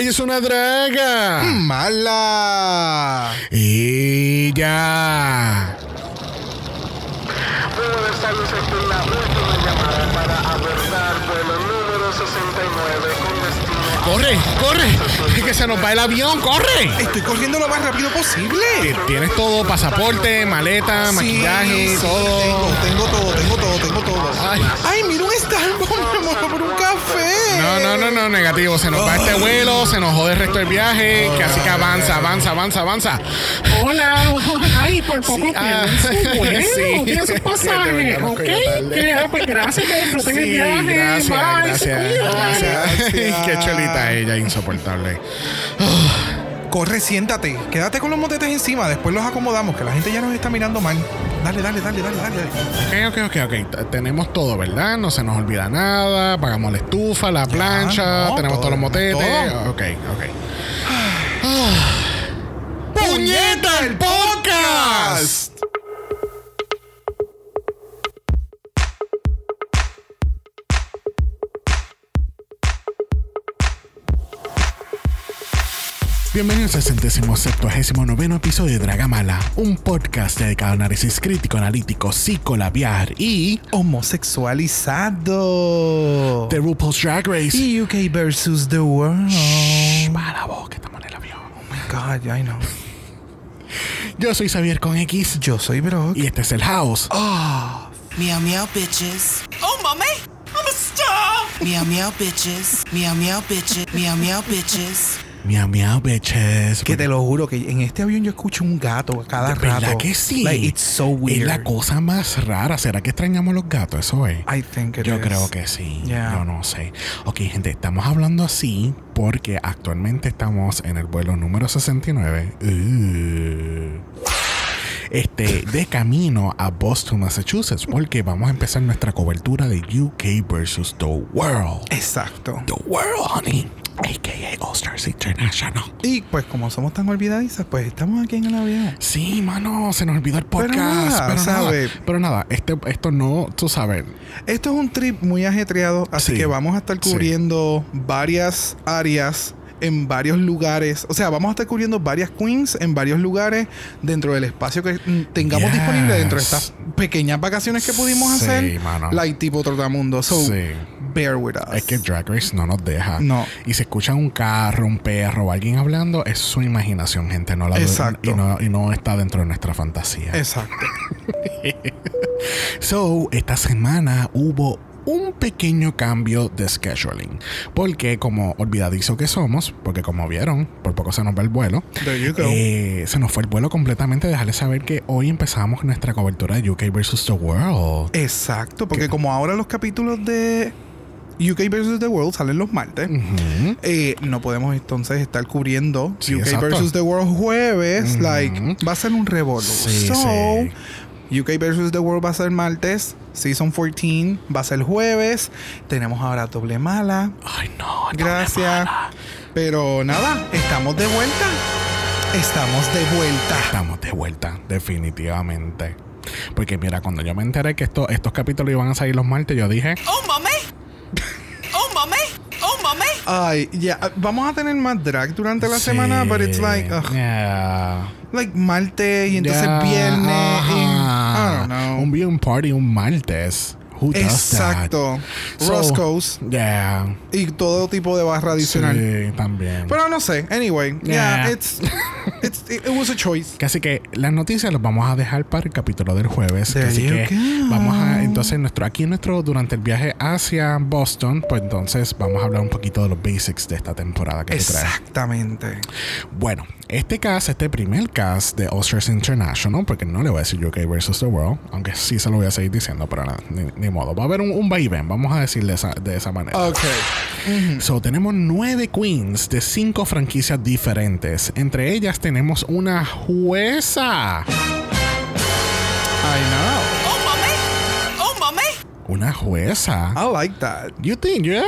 Ella es una draga. Mala. Y ya. Buenas tardes, esta es la última llamada para abordar vuelo número 69 con destino a... Corre, corre. Es que se nos va el avión, corre. Estoy corriendo lo más rápido posible. Tienes todo, pasaporte, maleta, Sí, maquillaje, sí, todo. Tengo, tengo todo, tengo todo, tengo todo. Ay. Ay, mira un Starbucks, me muero por un café. No, no, no, no, negativo. Se nos va este vuelo, se nos jode el resto del viaje. Que así que avanza, avanza, avanza, avanza. Hola, ay, por poco ah, sí. tienen su De pasaje, verdad, nos ¿ok? Que, ah, pues gracias, que disfruten el Sí, viaje. gracias, Bye, se gracias, cuidan. gracias. Gracias. Qué cholita ella, insoportable. Corre, siéntate. Quédate con los motetes encima. Después los acomodamos, que la gente ya nos está mirando mal. Dale, dale, dale, dale, dale. Ok, ok, ok, ok. Tenemos todo, ¿verdad? No se nos olvida nada. Pagamos la estufa, la plancha, no, tenemos todo, todos los motetes. todo. Ok, ok. Ah. ¡Puñeta el podcast! Bienvenidos al centésimo septuagésimo noveno episodio de Dragamala, un podcast dedicado a análisis crítico, analítico, psicolabiar y Homosexualizado. The RuPaul's Drag Race. Y UK versus the world. Shh, para la boca, estamos en el avión. Oh my God, I know. Yo soy Xavier con X Yo soy Brock. y este es el House. Meow meow bitches. Oh mommy, I'm a star. Meow meow bitches. Meow meow bitches. Meow meow bitches. Miau, miau, bitches. Que te lo juro que en este avión yo escucho un gato a cada ¿De verdad rato. que sí? Like, it's so weird. Es la cosa más rara. ¿Será que extrañamos los gatos? Eso es. I think it Yo is. creo que sí. Yeah. Yo no sé. Ok, gente, estamos hablando así porque actualmente estamos en el vuelo número 69. Uh. Este, de camino a Boston, Massachusetts, porque vamos a empezar nuestra cobertura de UK versus The World. Exacto. The World, honey. AKA All Stars International. Y pues como somos tan olvidadizas, pues estamos aquí en el avión. Sí, mano, se nos olvidó el podcast. Pero nada, Pero nada, ¿sabe? pero nada, este, esto no, tú sabes. Esto es un trip muy ajetreado, así Sí. que vamos a estar Sí. cubriendo varias áreas en varios lugares. O sea, vamos a estar cubriendo varias queens en varios lugares dentro del espacio que mm, tengamos Yes. disponible dentro de estas pequeñas vacaciones que pudimos Sí, hacer. mano. Like tipo Trotamundo. So, Sí. Bear with us. Es que Drag Race no nos deja. No. Y si escuchan un carro, un perro o alguien hablando, es su imaginación, gente. No la Exacto. Y no, y no está dentro de nuestra fantasía. Exacto. So, esta semana hubo un pequeño cambio de scheduling. Porque como olvidadizo que somos, porque como vieron, por poco se nos va el vuelo. There you go. eh, se nos fue el vuelo completamente. Dejarles saber que hoy empezamos nuestra cobertura de UK versus the World. Exacto, porque ¿Qué? como ahora los capítulos de UK vs. The World salen los martes, eh, no podemos entonces estar cubriendo Sí, UK exacto. vs. The World jueves. Like, va a ser un revolú. Sí, so, sí. UK vs. The World va a ser martes. Season 14 va a ser jueves. Tenemos ahora doble mala. Ay, no. Gracias. Pero nada, estamos de vuelta. Estamos de vuelta. Estamos de vuelta, definitivamente. Porque mira, cuando yo me enteré que esto, estos capítulos iban a salir los martes, yo dije, Oh. Ay, ya, vamos a tener más drag durante la sí, semana, but it's like, ugh, yeah, like martes y entonces yeah, viernes. y-. I don't know. Un viewing party un martes. Who does Exacto. that? So, Roscoe's Yeah. y todo tipo de barra adicional. Sí, también. Pero no sé. Anyway, yeah, Yeah. it's, it's it, it was a choice. Casi que las noticias las vamos a dejar para el capítulo del jueves. There Así que go. vamos a, entonces, nuestro, aquí nuestro, durante el viaje hacia Boston, pues entonces vamos a hablar un poquito de los basics de esta temporada que se trae. Exactamente. Bueno, este cast, este primer cast de Oscars International, porque no le voy a decir UK versus the World, aunque sí se lo voy a seguir diciendo, pero nada, ni, ni modo. Va a haber un, un vaivén, vamos a decirle esa- de esa manera. Ok. So, tenemos nueve queens de cinco franquicias diferentes. Entre ellas tenemos una jueza. I know. Oh mommy. Oh mommy. Una jueza. I like that. You think, yeah?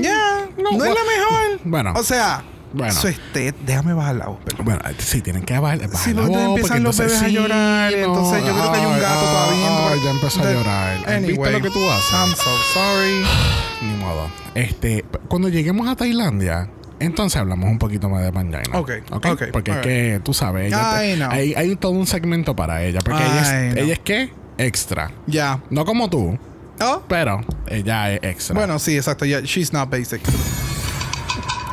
Yeah. No, No, es la mejor. bueno. O sea, Bueno. Déjame bajar la voz. Bueno, sí, tienen que bajar, bajar Sí, la voz, empiezan los bebés a llorar, entonces yo creo que hay un gato todavía ya empezó a llorar. ¿Viste lo que tú haces? I'm so sorry. Ni modo. Este, cuando lleguemos a Tailandia, Entonces hablamos un poquito más de Pangina. Ok, ok, Porque es que tú sabes, ella te- know. hay, hay todo un segmento para ella. Porque ella es, know. ella es qué? Extra. Ya. No como tú, Oh. pero ella es extra. Bueno, sí, exacto. Yeah, she's not basic.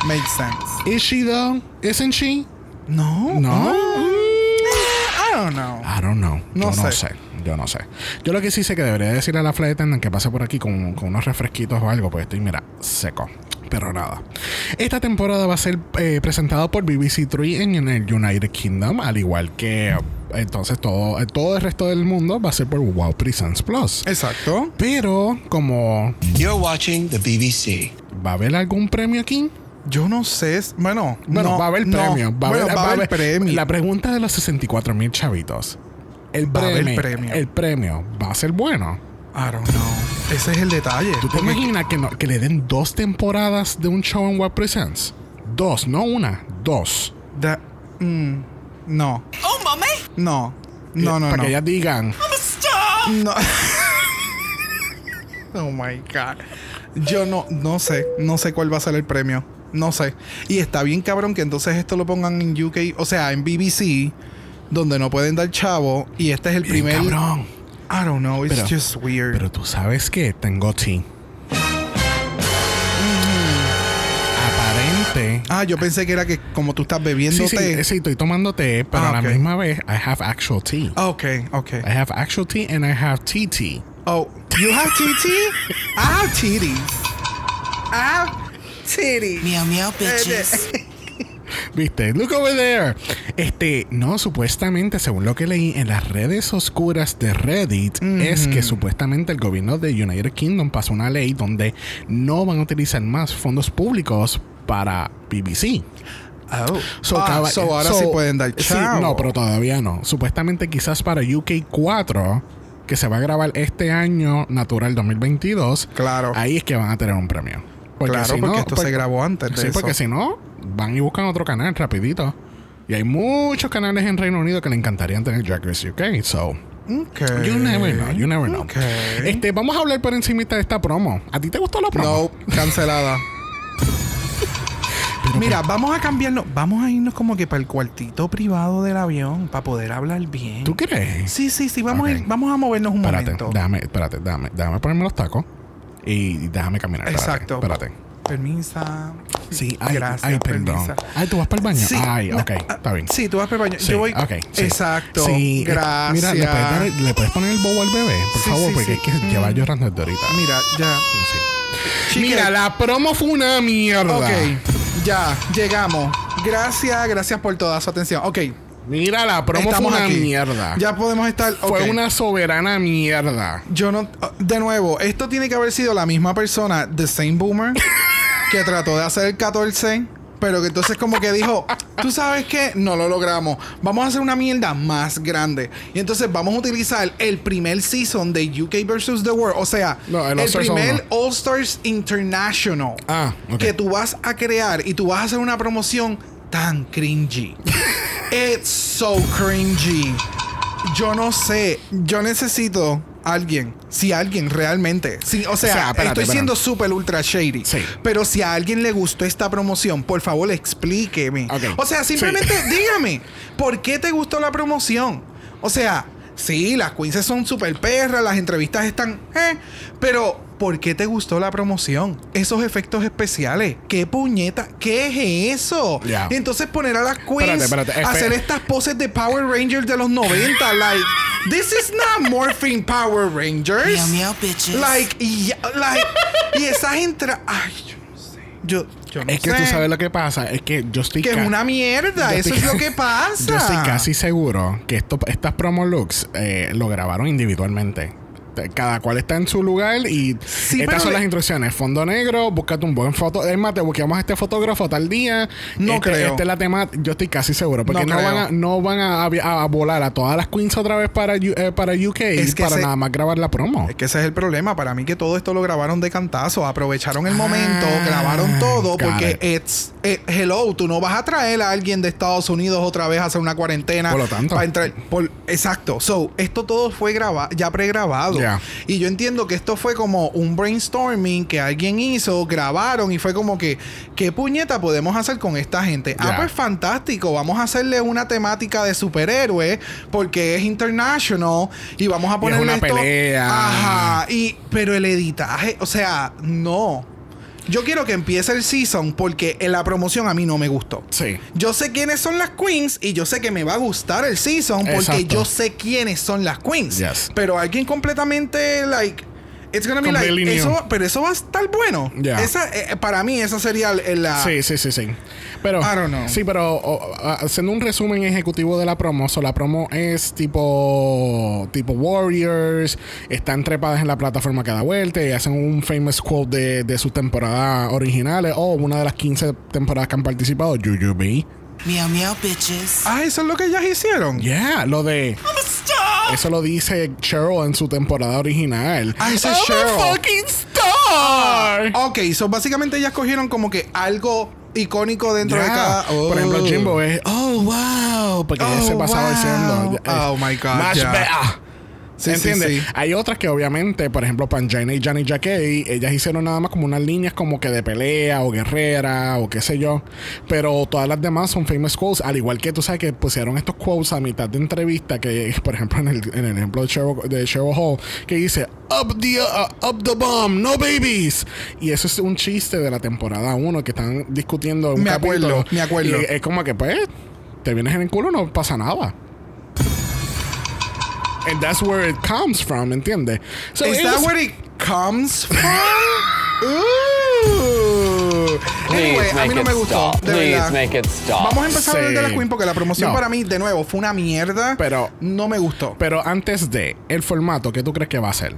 Makes sense. ¿Is she though? Isn't she? No. No. I don't know. I don't know. No Yo no sé. sé. Yo no sé. Yo lo que sí sé que debería decirle a la flight attendant que pase por aquí con, con unos refresquitos o algo, pues estoy, mira, seco. Pero nada. Esta temporada va a ser eh, presentada por BBC Three en, en el United Kingdom, al igual que entonces todo, eh, todo el resto del mundo va a ser por Wow Presents Plus. Exacto. Pero como You're watching the BBC. va a haber algún premio aquí, Yo no sé. Bueno, Bueno, no, va a haber no. premio. Va a Bueno, haber, va a haber premio. La pregunta de los 64 mil chavitos. El Va a haber premio, premio. El premio va a ser bueno. I don't know. Ese es el detalle. ¿Tú te imaginas que, no- que le den dos temporadas de un show en What Presents? Dos, no una, dos. Da- mm, no. Oh, mommy, No. No, no, Para no. que ellas digan, I'm a star. No. oh my God. Yo no, no sé. No sé cuál va a ser el premio. No sé. Y está bien cabrón que entonces esto lo pongan en UK, o sea, en BBC, donde no pueden dar chavo. Y este es el "Bien primer. cabrón. I don't know. It's Pero- just weird. Pero tú sabes que tengo tea. Aparente. ah, yo pensé que era que como tú estás bebiendo Sí, sí, té. sí, estoy tomando té, pero Ah, a la ok. misma vez, I have actual tea. Ah, Ok, ok. I have actual tea and I have tea tea. Oh, you have TT? I have titties. I have titties. Meow meow bitches. ¿Viste? Look over there. Este, no, supuestamente, según lo que leí en las redes oscuras de Reddit, es que supuestamente el gobierno de United Kingdom pasó una ley donde no van a utilizar más fondos públicos para BBC. Oh. So, Ah, so ahora so- sí pueden dar sí, chavo. no, pero todavía no. Supuestamente quizás para UK 4, que se va a grabar este año natural 2022, Claro. ahí es que van a tener un premio. Claro, si porque no, esto pues- se grabó antes de Sí, eso. porque si no, van y buscan otro canal rapidito. Y hay muchos canales en Reino Unido que le encantarían tener Drag Race UK. So, Okay. you never know, you never know. Ok. Este, vamos a hablar por encima de esta promo. ¿A ti te gustó la promo? No, cancelada. Mira, vamos a cambiarnos. Vamos a irnos como que para el cuartito privado del avión para poder hablar bien. ¿Tú crees? Sí, sí, sí. Vamos, a, ir- vamos a movernos un Espérate, momento. déjame, espérate, déjame, déjame ponerme los tacos y déjame caminar. espérate, Exacto. Espérate. Permisa. Sí, ay, Gracias, ay, perdón. permisa. Ay, ¿tú vas para el baño? Sí, ay, ok, está bien. Sí, tú vas para el baño. Sí, Yo voy. ok, sí. Exacto. Sí, eh, Gracias. Mira, ¿le puedes, dar- ¿le puedes poner el bobo al bebé? Por favor, porque es que lleva llorando desde ahorita. Mira, ya. Chique- Mira, la promo fue una mierda. Ok, ya, llegamos. Gracias, gracias por toda su atención. Ok, Mira, la promo fue estamos una aquí. mierda. Ya podemos estar. Fue una soberana mierda. Yo no. De nuevo, esto tiene que haber sido la misma persona, The Same Boomer, que trató de hacer el 14, pero que entonces como que dijo, tú sabes que no lo logramos, vamos a hacer una mierda más grande. Y entonces vamos a utilizar el primer season de UK versus The World, o sea, No, el primer. All Stars International Ah, que tú vas a crear y tú vas a hacer una promoción tan cringy. It's so cringy. Yo no sé. Yo necesito alguien. Si alguien realmente. Si, o sea, O sea, espérate, estoy espérate. siendo súper ultra shady. Sí. Pero si a alguien le gustó esta promoción, por favor explíqueme. O sea, simplemente dígame. ¿Por qué te gustó la promoción? O sea, sí, las queens son súper perras, las entrevistas están. Eh, pero. ¿Por qué te gustó la promoción? Esos efectos especiales. ¿Qué puñeta? ¿Qué es eso? Y entonces poner a las queens Espérate, espérate, a hacer estas poses de Power Rangers de los 90. like, this is not Morphine Power Rangers. Meow meow bitches. Like, y, like, y esas entra. Ay, yo no sé. Yo, yo no Es que tú sabes lo que pasa. Es que yo estoy. Que es una mierda. yo Eso es lo que pasa. Yo estoy casi seguro que esto, estas promo looks eh, lo grabaron individualmente. Cada cual está en su lugar y Sí, estas son las instrucciones. Fondo negro, búscate un buen foto. Es más, te buscamos a este fotógrafo tal día. No Este- creo. Esta es la temática. Yo estoy casi seguro. Porque No no, van, a, no van a, a- a volar a todas las queens otra vez para, eh, para UK Es que para ese- nada más grabar la promo. Es que ese es el problema. Para mí que todo esto lo grabaron de cantazo. Aprovecharon el momento, Ah, grabaron todo. Porque it. it's, eh, hello, tú no vas a traer a alguien de Estados Unidos otra vez a hacer una cuarentena. Por lo tanto. Para entrar. Por, exacto. So, esto todo fue grabado, ya pregrabado. Ya. Y yo entiendo que esto fue como un brainstorming que alguien hizo, grabaron y fue como que, ¿qué puñeta podemos hacer con esta gente? Ah, Ya. pues fantástico, vamos a hacerle una temática de superhéroe porque es international y vamos a es ponerle una esto- pelea. Ajá, y, pero el editaje, o sea, no. Yo quiero que empiece el season porque en la promoción a mí no me gustó. Sí. Yo sé quiénes son las queens y yo sé que me va a gustar el season porque Exacto. yo sé quiénes son las queens. Yes. Pero alguien completamente like it's gonna be like eso, pero eso va a estar bueno. Yeah. Esa eh, para mí esa sería la Sí, sí, sí, sí. Pero, I don't know. sí, pero o, a- haciendo un resumen ejecutivo de la promo, so, la promo es tipo tipo Warriors, están trepadas en la plataforma cada vuelta y hacen un famous quote de, de sus temporadas originales o una de las 15 temporadas que han participado, Jujubee. Meow meow bitches. Ah, eso es lo que ellas hicieron. Yeah, lo de eso lo dice Cheryl en su temporada original. Ah, ese es Cheryl. a fucking star. Ok, so básicamente ellas cogieron como que algo icónico dentro de Yeah. cada. Por ejemplo, Oh. Jimbo es, oh, wow, porque ella Oh, se pasaba wow. diciendo, eh, Oh, my God, Much ya. Sí, sí, ¿Entiendes? sí. Hay otras que obviamente, por ejemplo, Pangina y Johnny Jacquet, ellas hicieron nada más como unas líneas como que de pelea o guerrera o qué sé yo. Pero todas las demás son famous quotes, al igual que tú sabes que pusieron estos quotes a mitad de entrevista, que por ejemplo en el, en el ejemplo de Cheryl, de Cheryl Hall, que dice, up the, uh, up the bomb, no babies. Y eso es un chiste de la temporada 1 que están discutiendo un Me acuerdo, capítulo. me acuerdo. Y es como que pues, te vienes en el culo, no pasa nada. And that's where it comes from, ¿entiendes? So Is that was- where it comes from? Ooh. Anyway, a make mí no me gustó. stop. De Please verdad. make it stop. Vamos a empezar a hablar de la. Queen porque la promoción No. para mí, de nuevo, fue una mierda. Pero- no me gustó. Pero antes de el formato, ¿qué tú crees que va a ser?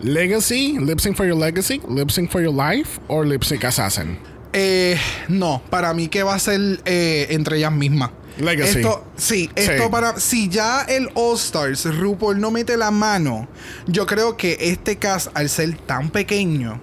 Legacy, lip sync for your legacy, lip sync for your life, o lip sync assassin. Eh, no, para mí que va a ser eh, entre ellas mismas. Legacy. Esto, sí, esto Sí. para. Si ya el All Stars, RuPaul no mete la mano, yo creo que este cast, al ser tan pequeño,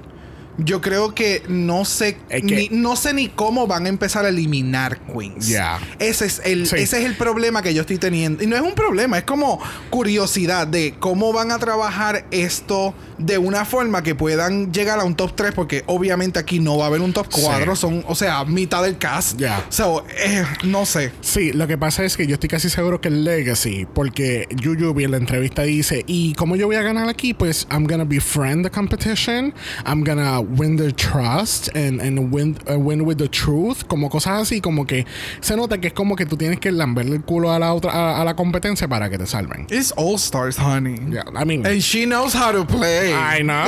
yo creo que no sé, Es que- ni, no sé ni cómo van a empezar a eliminar queens. Ya. Ese es el, Sí. ese es el problema que yo estoy teniendo. Y no es un problema, es como curiosidad de cómo van a trabajar esto de una forma que puedan llegar a un top 3, porque obviamente aquí no va a haber un top 4, Sí. son, o sea, mitad del cast. Ya. So, eh, no sé. Sí, lo que pasa es que yo estoy casi seguro que el Legacy, porque Yuyubi en la entrevista dice, ¿y cómo yo voy a ganar aquí? Pues I'm gonna befriend the competition, I'm gonna win their trust and, and win, uh, win with the truth, como cosas así, como que se nota que es como que tú tienes que lamberle el culo a la otra, a, a la competencia para que te salven. It's All Stars, honey. Yeah, I mean, And she knows how to play. I know.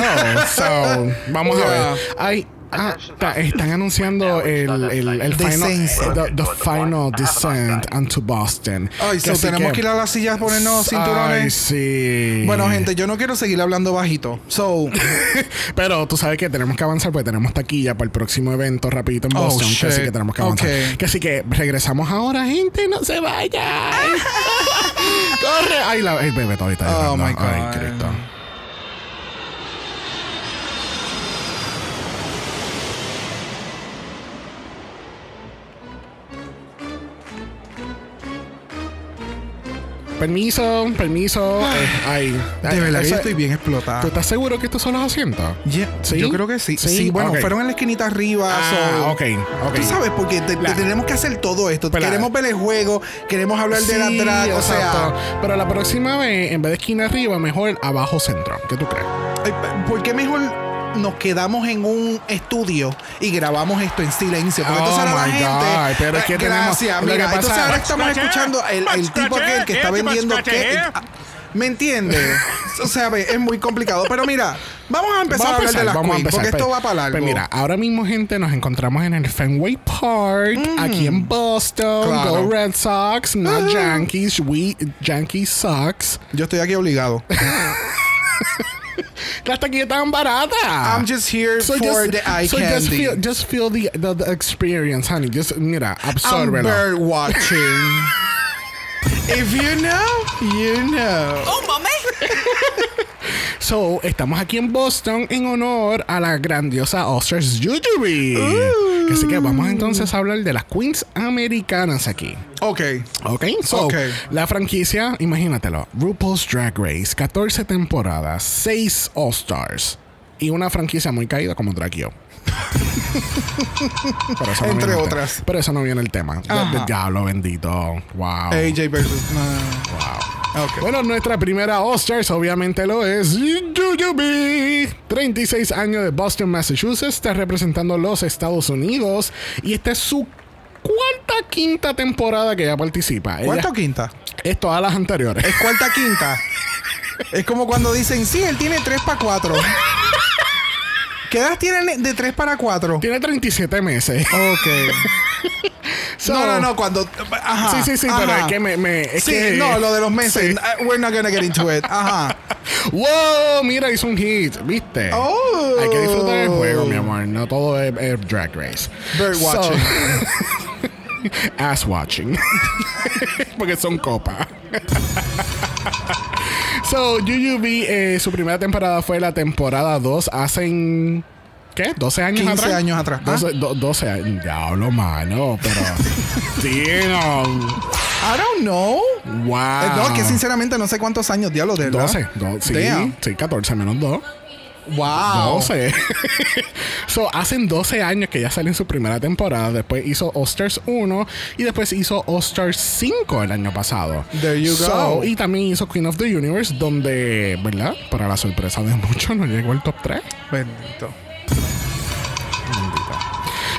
So, vamos a ver. Ay, ah, ta- están anunciando el, el, el final, the, the final descent onto Boston. Ay, so tenemos que, ir a las sillas ponernos cinturones. Ay, sí. Bueno, gente, yo no quiero seguir hablando bajito. So, Pero tú sabes que tenemos que avanzar porque tenemos taquilla para el próximo evento rapidito en Oh, Boston. que así que tenemos que avanzar. Ok. Que así que regresamos ahora, gente. No se vayan. Corre. Ay, la, ay, bebé, ahorita. Oh, my God. Ay, Cristo. Permiso, permiso. Eh, ay, de ay, verdad que eso- yo estoy bien explotada. ¿Tú estás seguro que estos son los asientos? Yeah, ¿Sí? Yo creo que sí. Sí, ¿Sí? bueno, fueron en la esquinita arriba. Ah, so- ok, ok. Tú sabes, porque te- te La- tenemos que hacer todo esto. Pero queremos ver el juego, queremos hablar de la drag. O sea, Pero la próxima vez, en vez de esquina arriba, mejor abajo centro. ¿Qué tú crees? ay, ¿por qué mejor nos quedamos en un estudio y grabamos esto en silencio? Porque Oh, entonces ahora la my gente. God, pero es que Eh, tenemos- Gracias, lo que mira. pasa- entonces ahora estamos escuchando el, tipo aquel que está here, vendiendo que. here. ah, ¿Me entiendes? o sea, es muy complicado. Pero mira, vamos a empezar a, hablar de las vamos a queens, empezar. porque esto Pues- va para largo. Pues mira, ahora mismo, gente, nos encontramos en el Fenway Park, aquí en Boston. Mm. Claro. Ah. Go Red Sox, not Yankees. We Yankees sucks. Yo estoy aquí obligado. Las taquillas tan baratas. I'm just here So for just- the eye so candy. Just feel, just feel the, the, the experience, honey. Just, mira, I'm bird watching. If you know, you know. Oh, mommy. So, estamos aquí en Boston en honor a la grandiosa Oscars Jujubee. Así que vamos entonces a hablar de las queens americanas aquí. Ok. Ok, so Ok. la franquicia, imagínatelo, RuPaul's Drag Race, 14 temporadas, 6 All-Stars y una franquicia muy caída como Drag Yo. Pero eso Entre otras. Pero eso no viene el tema. Diablo bendito. Wow. AJ versus. no. Wow. Bueno, nuestra primera All-Stars obviamente lo es Jujubee. 36 años de Boston, Massachusetts. Está representando los Estados Unidos. Y esta es su cuarta, quinta temporada que ella participa. Ella- ¿Cuánto quinta? es todas las anteriores. Es cuarta quinta. es como cuando dicen, sí, él tiene 3 para 4. ¿Qué edad tiene de 3 para 4? Tiene 37 meses. Ok. So- no, no, no, cuando. Ajá. Sí, sí, sí, pero ajá. es que me. me- es sí, que- no, lo de los meses. Sí. We're not gonna get into it. Ajá. ¡Wow! Mira, hizo un hit, ¿viste? Oh. Hay que disfrutar el juego, mi amor. No todo es, es drag race. Bird So- watching. ass watching. Porque son copas. so, UUB, eh, su primera temporada fue la temporada 2 hace. ¿Qué? ¿12 años 15 atrás? años atrás. ¿ah? 12, do- 12 años. Diablo, mano, pero. Damn. I don't know. Wow. Eh, No, que sinceramente no sé cuántos años, diablo, de verdad. 12. do- sí, Damn. sí, 14 menos 2. Wow. 12. so, hacen 12 años que ya sale en su primera temporada. Después hizo All-Stars 1 y después hizo All-Stars 5 el año pasado. There you go. So, y también hizo Queen of the Universe, donde, ¿verdad? Para la sorpresa de muchos, no llegó al top 3. Bendito.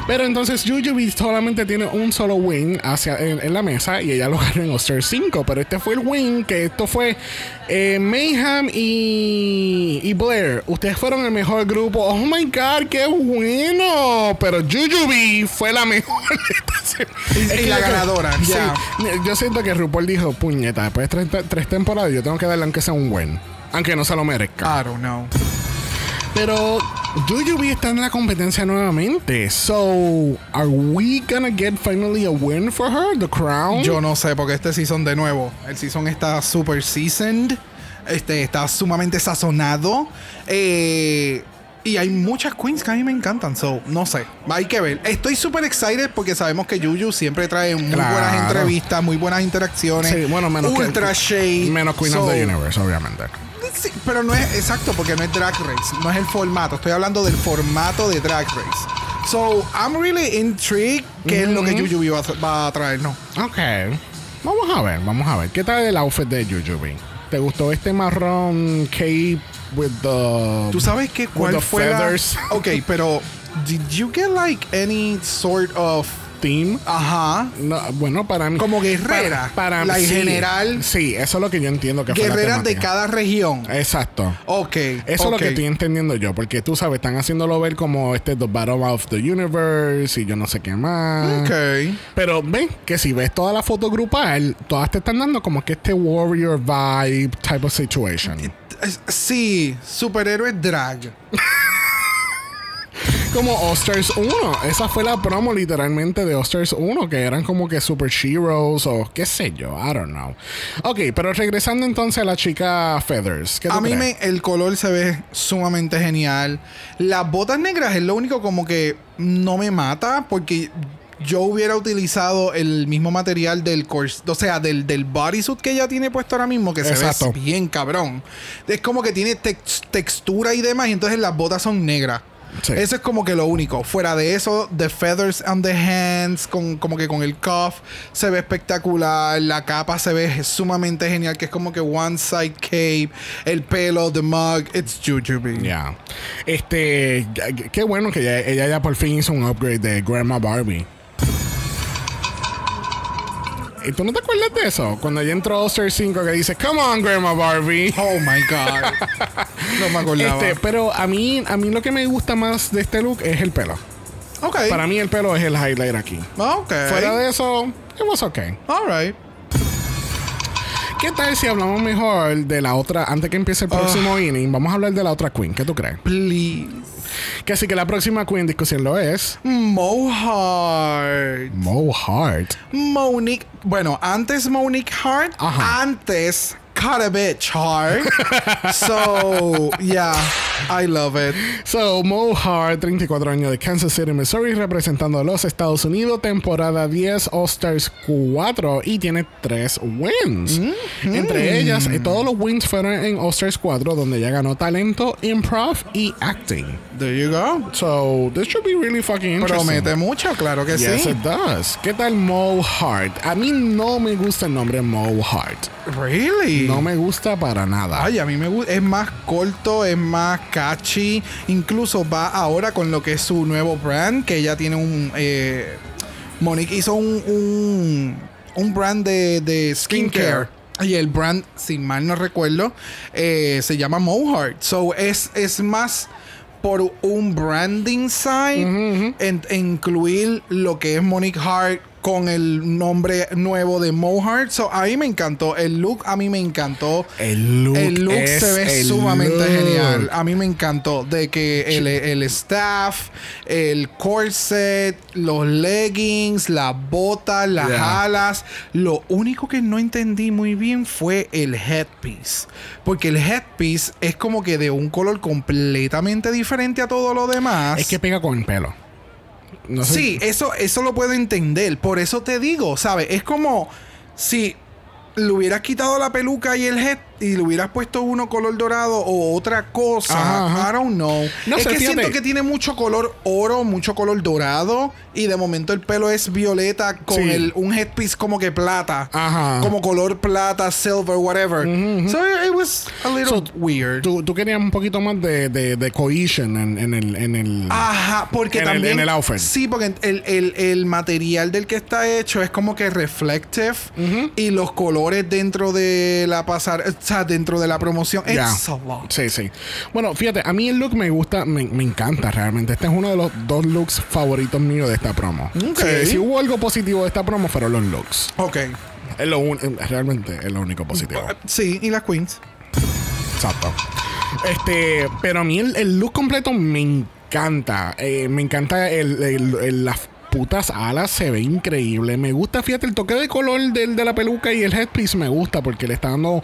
Pero entonces Jujubee solamente tiene un solo win hacia, en, en la mesa y ella lo ganó en All-Star 5. Pero este fue el win, que esto fue eh, Mayhem y, y Blair. Ustedes fueron el mejor grupo. Oh my god, qué bueno. Pero Jujubee fue la mejor. Entonces, Y la ganadora, Sí, yo siento que RuPaul dijo, puñeta, después de tres, tres temporadas yo tengo que darle aunque sea un win. Aunque no se lo merezca. I don't know. Pero Jujubee está en la competencia nuevamente. So, are we gonna get finally a win for her? The crown? Yo no sé, porque este season de nuevo, el season está super seasoned, este está sumamente sazonado. eh, y hay muchas queens que a mí me encantan, so no sé, hay que ver. Estoy súper excited porque sabemos que Juju siempre trae muy Claro. buenas entrevistas, muy buenas interacciones. Sí, bueno, menos que- Ultra shade. Menos Queen of the Universe, obviamente. Sí, pero no es exacto porque no es Drag Race, no es el formato. Estoy hablando del formato de Drag Race. So, I'm really intrigued qué es lo que Juju va, a- va a traer, ¿no? Ok. Vamos a ver, vamos a ver. ¿Qué tal el outfit de Jujubee? ¿Te gustó este marrón cape with the... ¿Tú sabes qué? ¿Cuál the fue la- feathers. Ok, pero did you get like any sort of team? ajá No, bueno, para mí... Como guerrera, Para, para la sí, general. Sí, eso es lo que yo entiendo que guerreras de cada región? Exacto. Ok. Eso es lo que estoy entendiendo yo, porque tú sabes, están haciéndolo ver como este The Battle of the Universe y yo no sé qué más. Ok. Pero ven que si ves toda la foto grupal, todas te están dando como que este warrior vibe type of situation. Sí, superhéroe drag. Como All-Stars 1. Esa fue la promo literalmente de All-Stars 1, que eran como que super heroes o qué sé yo, I don't know. Ok, pero regresando entonces a la chica Feathers. ¿qué A mí me, el color se ve sumamente genial. Las botas negras es lo único como que no me mata porque yo hubiera utilizado el mismo material del cors- o sea, del, del bodysuit que ella tiene puesto ahora mismo, que Exacto. se ve bien cabrón. Es como que tiene tex- textura y demás, y entonces las botas son negras. Sí. Eso es como que lo único. Fuera de eso, the feathers on the hands, con, como que con el cuff, se ve espectacular. La capa se ve sumamente genial, que es como que one side cape. El pelo, the mug, it's Jujubee. Ya. Este, ya- qué bueno que ella ya por fin hizo un upgrade de Grandma Barbie. ¿Y tú no te acuerdas de eso? Cuando ella entró a All-Star 5 que dice, Come on, Grandma Barbie. Oh my god. no me acordaba. Este, pero a mí, a mí lo que me gusta más de este look es el pelo. ok. Para mí el pelo es el highlight aquí. Ok. Fuera de eso, it was okay. Alright. ¿Qué tal si hablamos mejor de la otra, antes que empiece el próximo inning, vamos a hablar de la otra queen? ¿Qué tú crees? Please. Que así que la próxima queen en discusión lo es Mo Hart. Mo Hart. Monique. Bueno, antes Monique Hart. Ajá. Antes caught a bitch hard. so, yeah, I love it. So, Mo Hart, 34 años de Kansas City, Missouri, representando a los Estados Unidos, temporada 10, All-Stars 4 y tiene 3 wins. Entre ellas, eh, todos los wins fueron en All-Stars 4, donde ella ganó talento, improv y acting. There you go. So, this should be really fucking interesting. Promete mucho, claro que Yes, sí. it does. ¿Qué tal Mo Hart? A mí no me gusta el nombre Mo Hart. Really? No me gusta para nada. Ay, a mí me gusta. Es más corto, es más catchy. Incluso va ahora con lo que es su nuevo brand, que ella tiene un. eh, Monique hizo un, un, un brand de, de skincare. Y el brand, si mal no recuerdo, eh, se llama Mohart. So es, es más por un branding side, en- incluir lo que es Monique Hart con el nombre nuevo de Mohart. So a mí me encantó. El look a mí me encantó. El look, El look se ve sumamente look. genial. A mí me encantó. De que el, el staff, el corset, los leggings, las botas, las Yeah. alas. Lo único que no entendí muy bien fue el headpiece. Porque el headpiece es como que de un color completamente diferente a todo lo demás. Es que pega con el pelo. No Sí, eso, eso lo puedo entender. Por eso te digo, ¿sabes? Es como si le hubieras quitado la peluca y el head y le hubieras puesto uno color dorado o otra cosa. Ajá, ajá. I don't know. No es sé, que fíjate. siento que tiene mucho color oro, mucho color dorado y de momento el pelo es violeta con Sí. el, un headpiece como que plata. Ajá. Como color plata, silver, whatever. So it was a little So, weird. Tú, tú querías un poquito más de, de, de cohesion en, en el... En el Ajá, porque En el- también. en el outfit. Sí, porque el, el- el material del que está hecho es como que reflective y los colores dentro de la pasar, o sea, dentro de la promoción. Ya. It's a lot. Sí, sí. Bueno, fíjate, a mí el look me gusta, me, me encanta realmente. Este es uno de los dos looks favoritos míos de esta promo. Si, si hubo algo positivo de esta promo, fueron los looks. Ok. Es lo un- eh, realmente es lo único positivo. Sí, y las queens. Exacto. Este, pero a mí el, el look completo me encanta. Eh, me encanta el- las putas alas, se ve increíble. Me gusta, fíjate, el toque de color del, de la peluca y el headpiece me gusta porque le está dando.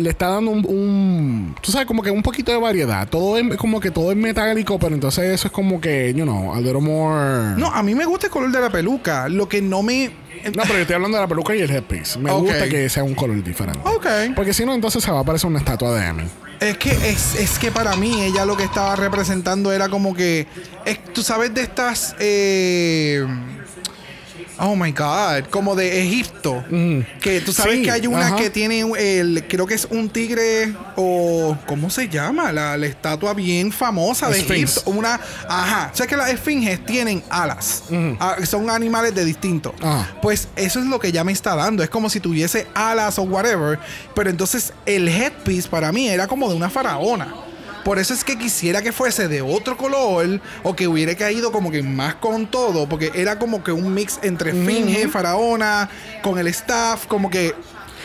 Le está dando un, un- Tú sabes, como que un poquito de variedad. Todo es como que todo es metálico, pero entonces eso es como que, you know, a little more. No, a mí me gusta el color de la peluca. Lo que no me. No, pero yo estoy hablando de la peluca y el headpiece. Me gusta que sea un color diferente. Ok. Porque si no, entonces se va a parecer una estatua de Amy. Es que es, es que para mí ella lo que estaba representando era como que es- tú sabes de estas eh, oh my god como de Egipto que tú sabes Sí, que hay una que tiene el creo que es un tigre o cómo se llama la, la estatua bien famosa de. Egipto una ajá o sea que las esfinges tienen alas Ah, son animales de distinto Ajá. pues eso es lo que ya me está dando. Es como si tuviese alas o whatever. Pero entonces el headpiece para mí era como de una faraona. Por eso es que quisiera que fuese de otro color o que hubiera caído como que más con todo. Porque era como que un mix entre esfinge, faraona, con el staff, como que...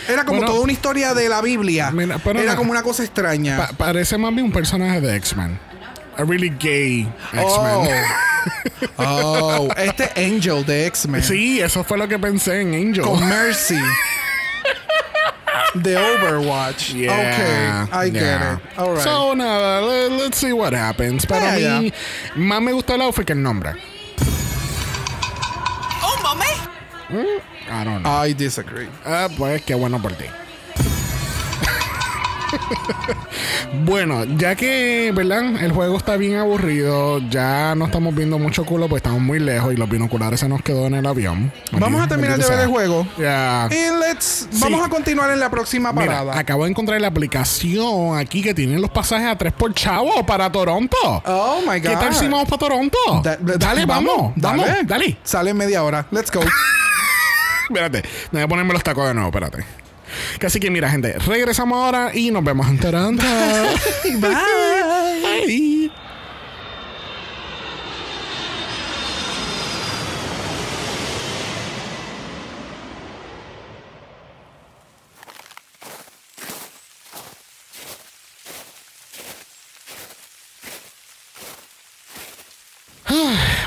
Era como Bueno. toda una historia de la Biblia. Mira, era como una cosa extraña. Pa- parece más bien un personaje de X-Men. A really gay oh. X-Men. oh, este Angel de X-Men. Sí, eso fue lo que pensé en Angel. Con Mercy. De Overwatch. Yeah, ok, I get yeah. it. All right. So, nada, le- let's see what happens. Pero a Yeah, mí, más me gustó el outfit que el nombre. Oh, mommy. I don't know. I disagree. Ah, pues qué bueno por ti. bueno, ya que, ¿verdad? El juego está bien aburrido, ya no estamos viendo mucho culo, pues estamos muy lejos y los binoculares se nos quedó en el avión. Vamos a terminar de ver el juego. Ya. Y let's. Vamos a continuar en la próxima Mira, parada. acabo de encontrar la aplicación aquí que tiene los pasajes a 3 por chavo para Toronto. oh my God. ¿Qué tal si vamos para Toronto? Da- da- dale, vamos, vamos, dale. dale. Sale en media hora. Let's go. Espérate, voy a ponerme los tacos de nuevo, espérate. Así que mira, gente, regresamos ahora y nos vemos en Toronto. Bye.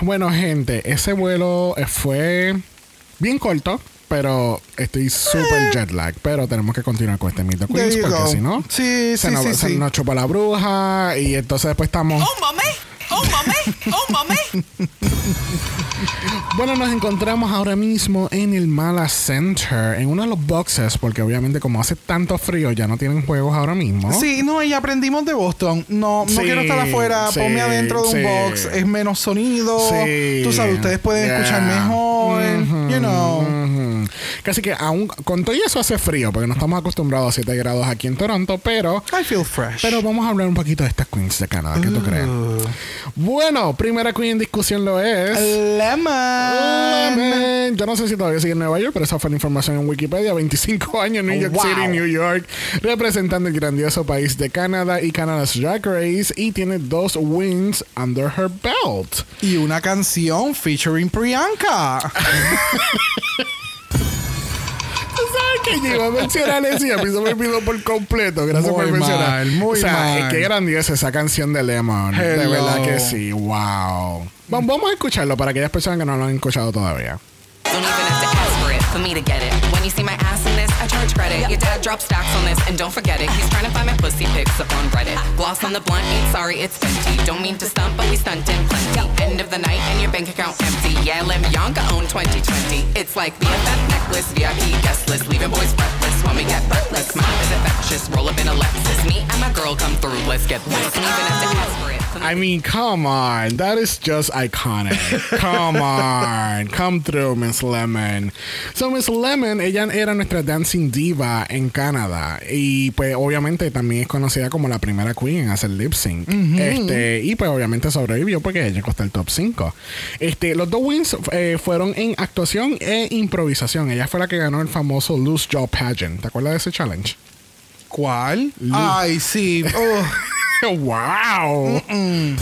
Bueno, gente, ese vuelo fue bien corto, pero estoy súper jet lag. Pero tenemos que continuar con este mito Queens porque go. si no, Sí, se, sí, nos, sí, se sí. nos chupa la bruja y entonces después estamos. Oh, mommy. Oh, mommy. Oh, mommy. Bueno, nos encontramos ahora mismo en el Mala Center, en uno de los boxes, porque obviamente como hace tanto frío ya no tienen juegos ahora mismo. Sí, no, y aprendimos de Boston. No, no quiero estar afuera, sí, ponme adentro de un sí. box, es menos sonido. Sí. Tú sabes, ustedes pueden Yeah. escuchar mejor, you know. Casi que aún con todo eso hace frío, porque no estamos acostumbrados a 7 grados aquí en Toronto, pero I feel fresh. pero vamos a hablar un poquito de estas queens de Canadá, ¿qué tú crees? Bueno, primera queen en discusión lo es. Lemon. Lemon. Yo no sé si todavía sigue en Nueva York, pero esa fue la información en Wikipedia. 25 años en New York wow. City, New York, representando el grandioso país de Canadá y Canada's Drag Race, y tiene dos wins under her belt. Y una canción featuring Priyanka. ¿Tú sabes que yo iba a mencionar eso y a mí se me olvidó por completo? Gracias Muy por mencionar. mal, muy o sea, mal. qué grandiosa esa canción de Lemon. De verdad que sí. Wow. Vam- Vamos a escucharlo para aquellas personas que no lo han escuchado todavía. Don't even have to ask for it for me to get it. When you see my ass in this, I charge credit. Your dad dropped stacks on this, and don't forget it. He's trying to find my pussy pics up on Reddit. Gloss on the blunt, ain't sorry, it's Fenty. Don't mean to stunt, but we stuntin' plenty. End of the night, and your bank account empty. Yeah, Lim Yonka own 2020. It's like BFF necklace, VIP guest list, leaving boys breathless when we get breathless. Mine is infectious, roll up in a Lexus. Me and my girl come through, let's get this. Even have to ask for it. I mean, come on. That is just iconic. Come on. Come through, Miss Lemon. So, Miss Lemon, ella era nuestra dancing diva en Canadá. Y pues, obviamente, también es conocida como la primera queen en hacer lip sync. este, y pues, obviamente, sobrevivió porque ella costó el top 5. Este, los dos wins eh, fueron en actuación e improvisación. Ella fue la que ganó el famoso Loose Jaw Pageant. ¿Te acuerdas de ese challenge? ¿Cuál? Ay, sí. Oh, wow. Damn.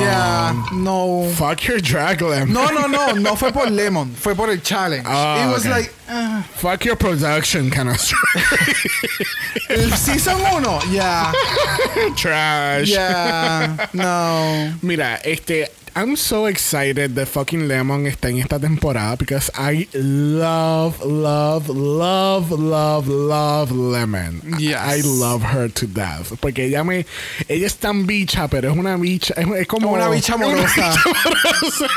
yeah, no. Fuck your drag lemon. No, no, no, no fue por Lemon, fue por el challenge. Ah, It was okay. like, uh, Fuck your production kind of el season 1, yeah, trash. yeah, no. Mira, este. I'm so excited that fucking Lemon está en esta temporada because I love, love, love, love, love Lemon. Yes. I love her to death. Porque ella me. Ella es tan bicha, pero es una bicha. Es, es como. Una bicha es una amorosa. bicha amorosa.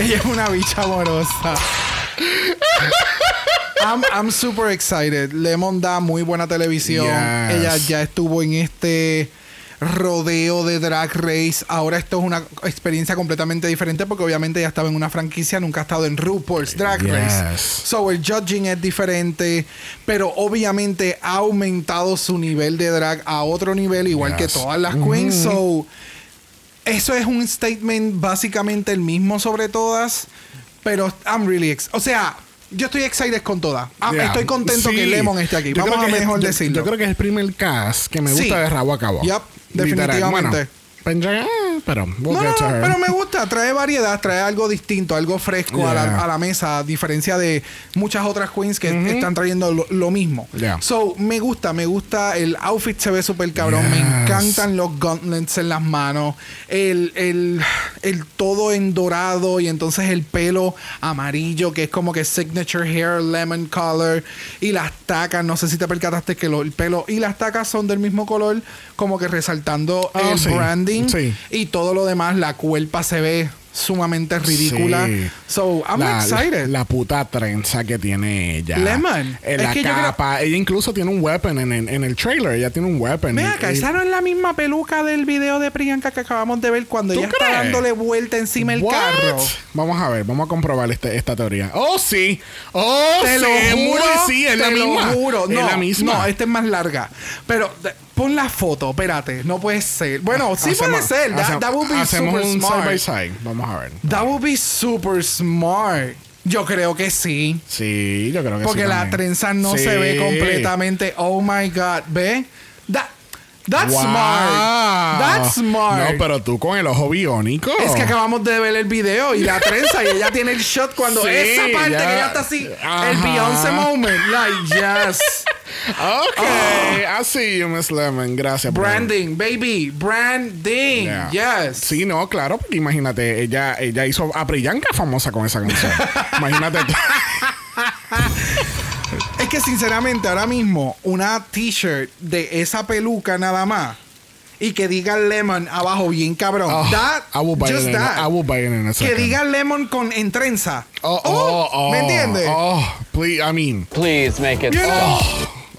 Ella es una bicha amorosa. I'm, I'm super excited. Lemon da muy buena televisión. Yes. Ella ya estuvo en este rodeo de Drag Race. Ahora esto es una experiencia completamente diferente porque obviamente ella estaba en una franquicia, nunca ha estado en RuPaul's Drag Race. Yes. So el judging es diferente, pero obviamente ha aumentado su nivel de drag a otro nivel, igual que todas las queens. So eso es un statement básicamente el mismo sobre todas, pero I'm really ex o sea, yo estoy excited con todas. Ah, Yeah. Estoy contento Sí. que Lemon esté aquí. Yo Vamos a es- mejor yo- decirlo. Yo creo que es el primer cast que me gusta Sí. de rabo a cabo. Literal. Definitivamente. Bueno, pero we'll no, get no, to no, her. pero me gusta, trae variedad, trae algo distinto, algo fresco a, la, a la mesa, a diferencia de muchas otras queens que están trayendo lo, lo mismo. Yeah. So, me gusta, me gusta, el outfit se ve súper cabrón, me encantan los gauntlets en las manos, el, el, el todo en dorado y entonces el pelo amarillo, que es como que signature hair, lemon color, y las tacas, no sé si te percataste que lo- el pelo y las tacas son del mismo color, como que resaltando Ah, el sí. branding Sí. y todo lo demás, la cuerpa se ve sumamente ridícula. Sí. So, I'm la, excited. La, la puta trenza que tiene ella. Lemon. Eh, Es la capa. Ella incluso tiene un weapon en, en- en el trailer. Ella tiene un weapon. Y- acá, esa no es la misma peluca del video de Priyanka que acabamos de ver cuando ¿Tú ella está dándole vuelta encima What? carro. Vamos a ver, vamos a comprobar este- esta teoría. Oh, sí. Oh, Te lo seguro juro, sí, es te la lo misma. juro. Es No, la misma. no, esta es más larga. Pero pon la foto, espérate, no puede ser. Bueno, sí puede ser. That, hacemos- that would be hacemos super un smart. side by side. Vamos a ver. That would be super smart. Yo creo que sí. Sí, yo creo que sí. Porque la también. trenza no Sí. se ve completamente. Oh my God. ¿Ve? Da- That's Wow. smart. That's smart. No, pero tú con el ojo biónico. Es que acabamos de ver el video y la trenza y ella tiene el shot cuando Sí, esa parte ya. que ella está así, Ajá. el Beyoncé moment, like yes, Ok, I see you, Miss Lemon. Gracias. branding, baby, branding, Yeah. yes. Sí, no, claro, porque imagínate, ella, ella hizo a Priyanka famosa con esa canción. imagínate tú. Es que sinceramente ahora mismo una t-shirt de esa peluca nada más y que diga lemon abajo bien cabrón. Oh, that, I will buy just it in- that. I will buy it in a que second. diga lemon con en trenza. Oh, oh, oh, ¿Me entiendes? Oh, please, I mean, Please make it You know?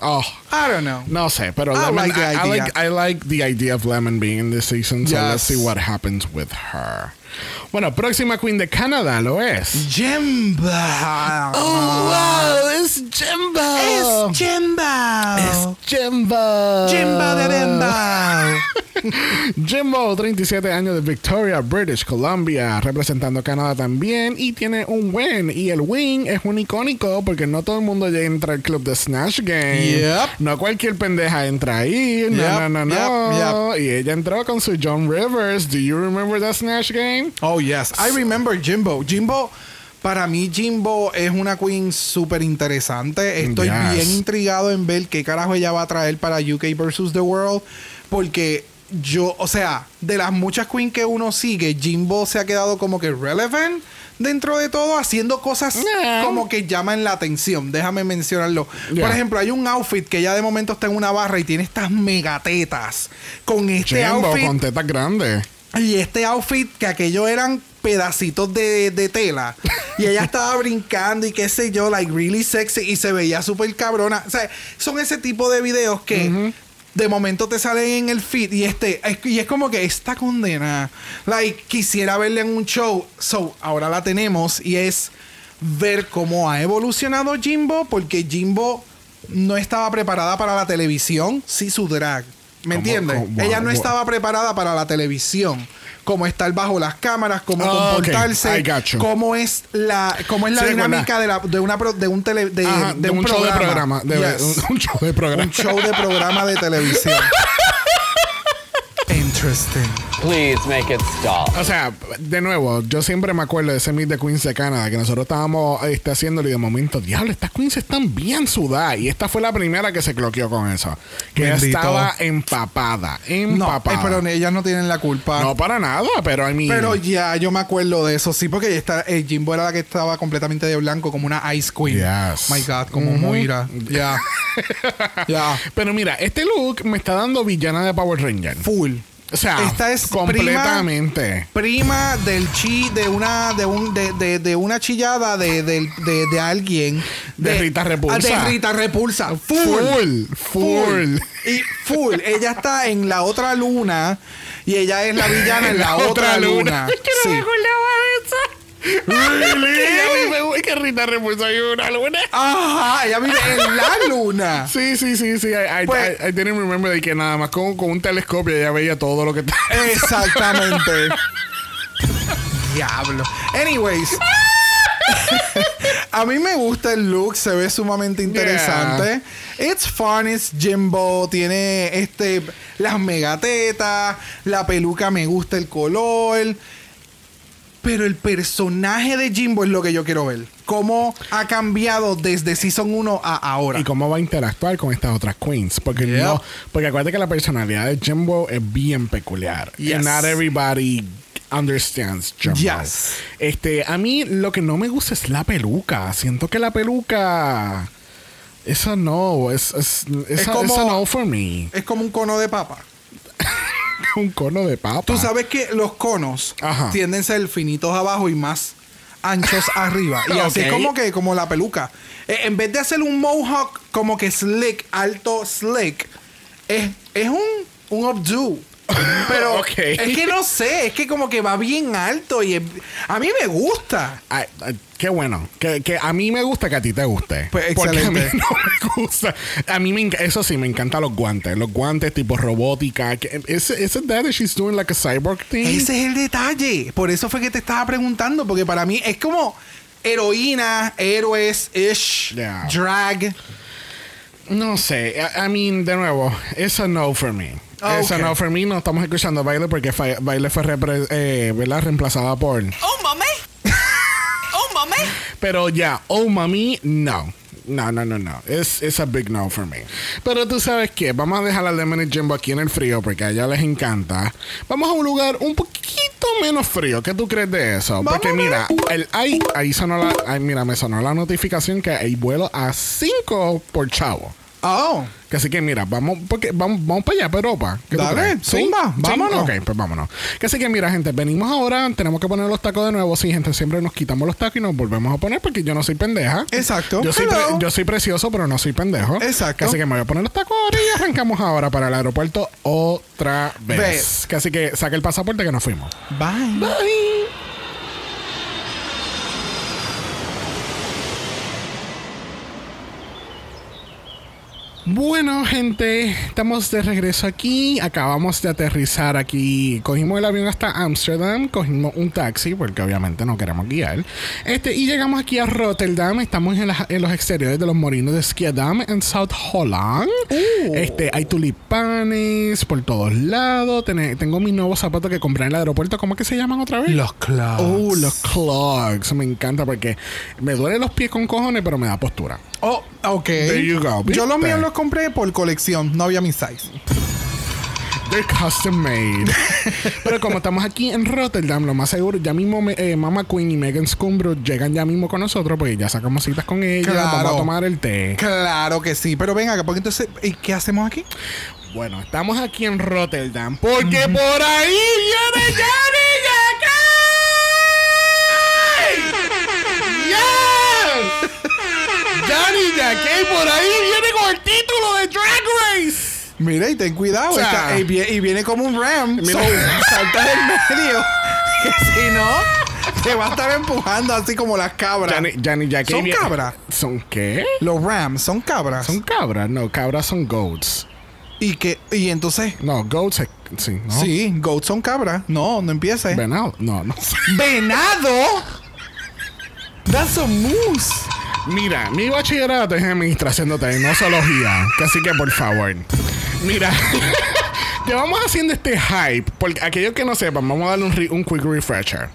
oh, I don't know. no sé, pero I Lemon, like the I, I idea. like, I like the idea of Lemon being in this season, so Yes. let's see what happens with her. Bueno, próxima queen de Canadá lo es. Jimba. wow, it's Jimbo. Es Jimba. Es Jimbo. Jimba de Bemba. Jimbo, 37 años de Victoria, British Columbia, representando Canadá también y tiene un win. Y el win es un icónico porque no todo el mundo ya entra al club de Snatch Game. Yep. No cualquier pendeja entra ahí. No, Yep, no, no, no. yep, Y ella entró con su John Rivers. Do you remember that Snatch Game? Oh, yes. I remember Jimbo. Jimbo, para mí, Jimbo es una queen súper interesante. Estoy Yes. bien intrigado en ver qué carajo ella va a traer para UK versus The World. Porque yo, o sea, de las muchas queens que uno sigue, Jimbo se ha quedado como que relevant dentro de todo, haciendo cosas Yeah. como que llaman la atención. Déjame mencionarlo. Yeah. Por ejemplo, hay un outfit que ya de momento está en una barra y tiene estas megatetas. Con este Jimbo outfit. con tetas grandes. Y este outfit, que aquello eran pedacitos de, de tela. Y ella estaba brincando y qué sé yo, like really sexy. Y se veía súper cabrona. O sea, son ese tipo de videos que de momento te salen en el feed. Y este, es- y es como que esta condena. Like, quisiera verla en un show. So, ahora la tenemos. Y es ver cómo ha evolucionado Jimbo. Porque Jimbo no estaba preparada para la televisión. Sí, su drag. ¿Me ¿Cómo- entiendes? Ella no estaba preparada para la televisión. Cómo estar bajo las cámaras, cómo ok. comportarse, you. cómo es la, cómo es la Sí, dinámica de, la, de una pro- de un tele, de, Ajá, de un, show de programa. De, Yes. un, un show de programa. Un show de programa de televisión. Interesting. Please make it stop. O sea, de nuevo, yo siempre me acuerdo de ese Meet de Queens de Canadá que nosotros estábamos este, haciéndolo y de momento, diablo, estas Queens están bien sudadas. Y esta fue la primera que se cloqueó con eso. Que ella estaba empapada. No, Empapada. eh, pero ellas no tienen la culpa. No para nada, pero I mean, Pero ya, yo me acuerdo de eso, sí, porque está, eh, Jimbo era la que estaba completamente de blanco, como una Ice Queen. Yes. My God, como Moira. Ya. Ya. Pero mira, este look me está dando villana de Power Ranger. Full. O sea, Esta es completamente. Prima del chi, de una, de un, de, de, de una chillada de, de, de, de alguien. De Rita Repulsa. De Rita Repulsa. Full. Full, full. Y full. Ella está en la otra luna. Y ella es la villana en la, otra, luna. Sí. Really? A mí me gusta que Rita Repulsa hay una luna. Ajá, ella vive en la luna. Sí, sí, sí, sí. I, I, Pues- I- I didn't remember de que nada más con, con un telescopio ella veía todo lo que está. Exactamente. Diablo. Anyways. A mí me gusta el look, se ve sumamente interesante. It's fun, it's Jimbo, tiene este las megatetas, la peluca me gusta el color. Pero el personaje de Jimbo es lo que yo quiero ver. Cómo ha cambiado desde Season 1 a ahora. Y cómo va a interactuar con estas otras queens. Porque no, porque acuérdate que la personalidad de Jimbo es bien peculiar. Yes. And not everybody understands Jimbo. Yes. Este, a mí lo que no me gusta es la peluca. Siento que la peluca. Eso no, es, es, como- esa no for me. Es como un cono de papa. Un cono de papa. Tú sabes que los conos Ajá. tienden a ser finitos abajo y más anchos arriba. Y así como que, como la peluca. Eh, en vez de hacer un mohawk como que slick, alto, slick, es, es un, un updo. Pero Ok. es que no sé, es que como que va bien alto y es- a mí me gusta. Ay, ay, qué bueno. Que, que a mí me gusta que a ti te guste. Pues, Porque a mí no me gusta. A mí me eso sí, me encantan los guantes. Los guantes tipo robótica. Que- ¿Is, is it that that she's doing like a cyborg thing? Ese es el detalle. Por eso fue que te estaba preguntando, porque para mí es como heroína, héroes, ish, Yeah. drag. No sé. I, I mean, de nuevo, it's a no for me. Ah, Eso ok. no, for me no estamos escuchando baile porque baile fue eh, ¿verdad? reemplazada por. Oh, mommy. oh, mommy. Pero ya, oh mami, no. No, no, no, no. Es es a big no for me. Pero tú sabes qué, vamos a dejar a Lemon Jimbo aquí en el frío porque a ella les encanta. Vamos a un lugar un poquito menos frío. ¿Qué tú crees de eso? Vamos porque mira, el, ahí, ahí sonó la, ay, mira, me sonó la notificación que hay vuelo a 5 por chavo. Oh. Que así que mira, vamos, porque vamos, vamos para allá, para Europa. ¿Qué tú Dale, zumba, vámonos. Ok, pues vámonos. Que así que mira, gente, venimos ahora, tenemos que poner los tacos de nuevo. Sí, gente, siempre nos quitamos los tacos y nos volvemos a poner porque yo no soy pendeja. Exacto. Yo soy, pre- Hello. yo soy precioso, pero no soy pendejo. Exacto. Así que me voy a poner los tacos ahora y arrancamos ahora para el aeropuerto otra vez. Que así que saque el pasaporte que nos fuimos. Bye. Bye. Bueno, gente, estamos de regreso aquí. Acabamos de aterrizar aquí. Cogimos el avión hasta Ámsterdam, cogimos un taxi, porque obviamente no queremos guiar. Este, y llegamos aquí a Rotterdam. Estamos en, la- en los exteriores de los molinos de Skiadam en South Holland. Este, hay tulipanes por todos lados. Tengo mis nuevos zapatos que compré en el aeropuerto. ¿Cómo es que se llaman otra vez? Los clouds. Oh, los clogs. Me encanta porque me duelen los pies con cojones, pero me da postura. Oh, ok. There you go, Yo los ¿viste? míos los compré por colección. No había mi size. They're custom made. Pero como estamos aquí en Rotterdam, lo más seguro, ya mismo me- eh, Mama Queen y Megan Scumbro llegan ya mismo con nosotros, porque ya sacamos citas con ellas, Claro. vamos a tomar el té. Claro que sí. Pero ven acá, porque entonces, ¿y qué hacemos aquí? Bueno, estamos aquí en Rotterdam, porque por ahí viene Johnny Johnny Jacquet por ahí viene con el título de Drag Race. Mira, y ten cuidado. O sea- está- y, vie- y viene como un ram. Mira. So, salta del medio. Que si no, te va a estar empujando así como las cabras. Johnny, Johnny Jacquet ¿Son cabras? ¿Son qué? Los rams son cabras. Son cabras, no, cabras son goats. Y que, y entonces, No, goats, sí, ¿no? sí, goats son cabras. No, no empieces. Venado, no, no. ¡Venado! That's a moose. Mira, mi bachillerato es administración de hoteles, no zoología. Así que por favor. Mira, llevamos haciendo este hype. Porque aquellos que no sepan, vamos a darle un quick refresher.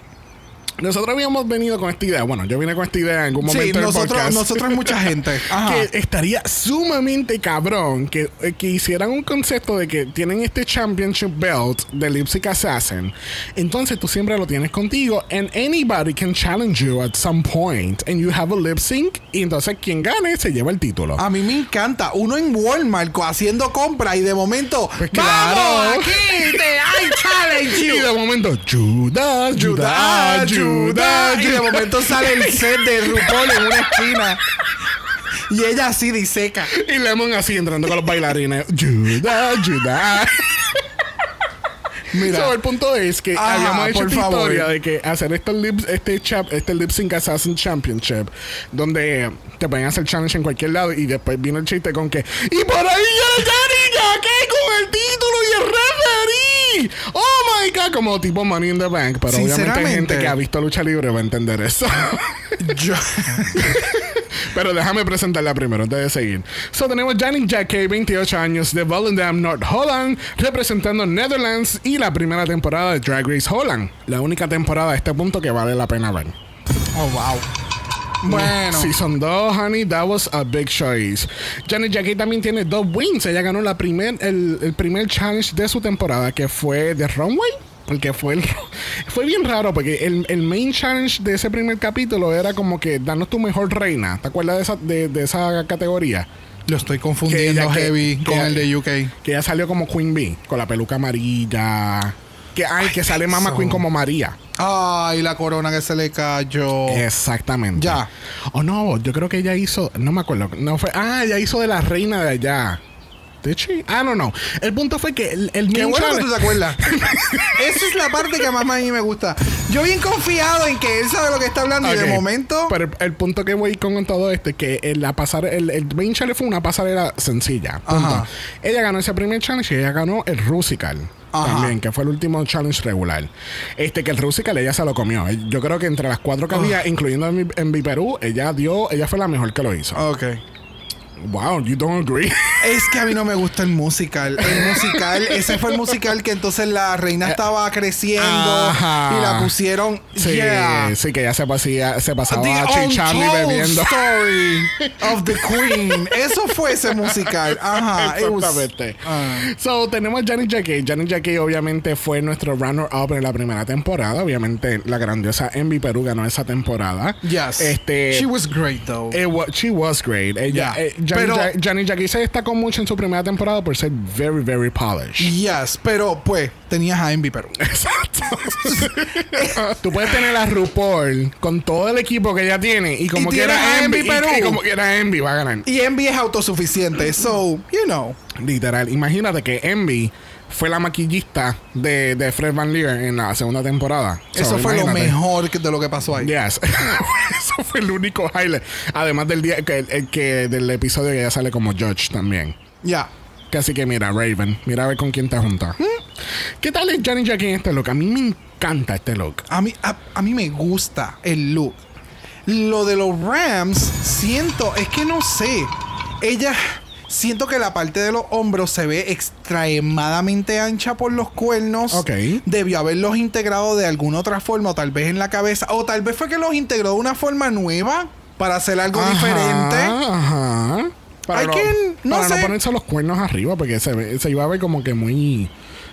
Nosotros habíamos venido con esta idea. Bueno, yo vine con esta idea en algún momento Sí, del nosotros, podcast. nosotros mucha gente. Ajá. que estaría sumamente cabrón que, eh, que hicieran un concepto de que tienen este championship belt de Lipstick Assassin. Entonces tú siempre lo tienes contigo and anybody can challenge you at some point and you have a lip sync y entonces quien gane se lleva el título. A mí me encanta. Uno en Walmart haciendo compra y de momento. Pues ¡Vamos! claro. Aquí te I challenge y de momento, Judas, Judas, Judas, Y de momento sale el set de RuPaul en una esquina. Y ella así diseca. Y Lemon así entrando con los bailarines. Judas, Judas. Mira. So, el punto es que Ajá, habíamos hecho por esta favor. historia de que hacer este lip, este, chap, este lip sync assassin championship donde te pueden hacer challenge en cualquier lado y después vino el chiste con que y por ahí viene Johnny Jacquet con el título oh my god como tipo Money in the Bank pero obviamente hay gente que ha visto lucha libre va a entender eso Yo- Pero déjame presentarla primero antes de seguir. So tenemos Janik Jacquet, 28 años, de Volendam, North Holland, representando Netherlands y la primera temporada de Drag Race Holland. La única temporada a este punto que vale la pena ver. Oh, wow. Bueno. Season 2, honey, that was a big choice. Janet Jacquet también tiene dos wins. Ella ganó la primer, el, el primer challenge de su temporada, que fue de Runway. Porque fue el- fue bien raro, porque el, el main challenge de ese primer capítulo era como que danos tu mejor reina. ¿Te acuerdas de esa, de, de esa categoría? Lo estoy Que confundiendo ella- que- heavy que- con el de UK. Que ella salió como Queen Bee, con la peluca amarilla. Que, ay, que sale Mama. Queen como María. Ay, la corona que se le cayó. Exactamente. Ya. O no, yo creo que ella hizo, no me acuerdo, no fue, ah, ella hizo de la reina de allá. Did she? Ah, no, no. El punto fue que el, el Qué bueno que tú te acuerdas. Esa es la parte que más a mí me gusta. Yo bien confiado en que él sabe lo que está hablando y de momento. Pero el, el punto que voy con todo esto es que el, la pasar, el, el main challenge fue una pasarela sencilla. Punto. Ajá. Ella ganó ese primer challenge y ella ganó el Rusical. Ajá. También, que fue el último challenge regular. Este, que el Rusical ella se lo comió. Yo creo que entre las cuatro que había, incluyendo en, mi- en mi Perú, ella dio, ella fue la mejor que lo hizo. Ok. Wow, you don't agree. Es que a mí no me gusta el musical. El musical, ese fue el musical que entonces la reina estaba creciendo Eh, Ajá. y la pusieron. Sí, yeah. sí, que ya se, pasía, se The pasaba chichando y bebiendo. Story of the Queen. Eso fue ese musical. Ajá. it was- Exactamente. Ah. So, tenemos Janet Jackie. Janet Jackie obviamente fue nuestro runner-up en la primera temporada. Obviamente, la grandiosa Envy Perú ganó esa temporada. Yes. Este, She was great though. it she was great. Ella, Yeah. eh, Pero- Janet Jackie se destacó mucho en su primera temporada por ser very, very polished. Yes, pero pues tenías a Envy Perú. Exacto. Tú puedes tener a RuPaul con todo el equipo que ella tiene y como Y Envy, Perú. y como quiera Envy va a ganar. Y Envy es autosuficiente. So, you know. Literal. Imagínate que Envy fue la maquillista de, de Fred Van Leer en la segunda temporada. So, Eso fue lo mejor que- de lo que pasó ahí. Yes. Eso fue el único highlight. Además del día que, el- que del episodio que ella sale como Judge también. Ya. Que así que mira, Raven, mira a ver con quién te junta. ¿Mm? ¿Qué tal es Janet Jackie en este look? A mí me encanta este look. A mí, a, a mí me gusta el look. Lo de los Rams, siento, es que no sé. Ella, siento que la parte de los hombros se ve extremadamente ancha por los cuernos. Ok. Debió haberlos integrado de alguna otra forma, o tal vez en la cabeza, o tal vez fue que los integró de una forma nueva para hacer algo Ajá, diferente. Ajá. Para, no, can- no para sé. no ponerse los cuernos arriba, porque se, ve- se iba a ver como que muy.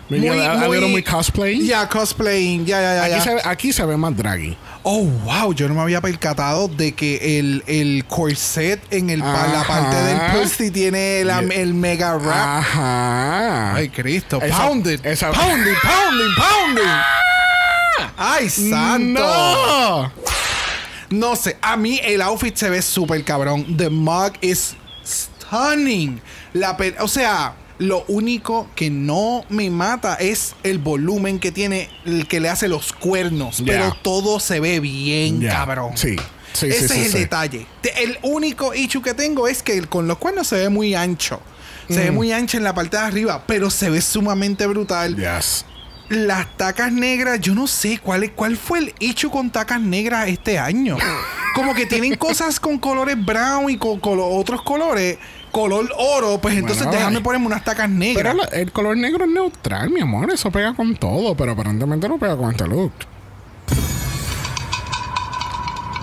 Muy, a, a little muy cosplay. Ya, cosplaying. Ya, ya, ya. Aquí, ya. se, ve- aquí se ve más draggy. Oh, wow, yo no me había percatado de que el, el corset en el, la parte del pussy tiene el, mega wrap. Ajá. Ay, Cristo. Pounded. esa- Pounding, pounding, pounding. Ay, santo. ¡No! No sé, a mí el outfit se ve súper cabrón. The mug is stunning. La o sea, lo único que no me mata es el volumen que tiene, el que le hace los cuernos. Pero todo se ve bien, cabrón. Sí. Sí, Ese sí, sí, es el detalle. El único issue que tengo es que con los cuernos se ve muy ancho. Se Mm. ve muy ancho en la parte de arriba, pero se ve sumamente brutal. Yes. Las tacas negras, yo no sé cuál, es- cuál fue el hecho con tacas negras este año. Como que tienen cosas con colores brown y con colo- otros colores, color oro, pues entonces Bueno, déjame ponerme unas tacas negras. Pero el color negro es neutral, mi amor. Eso pega con todo, pero aparentemente no pega con este look.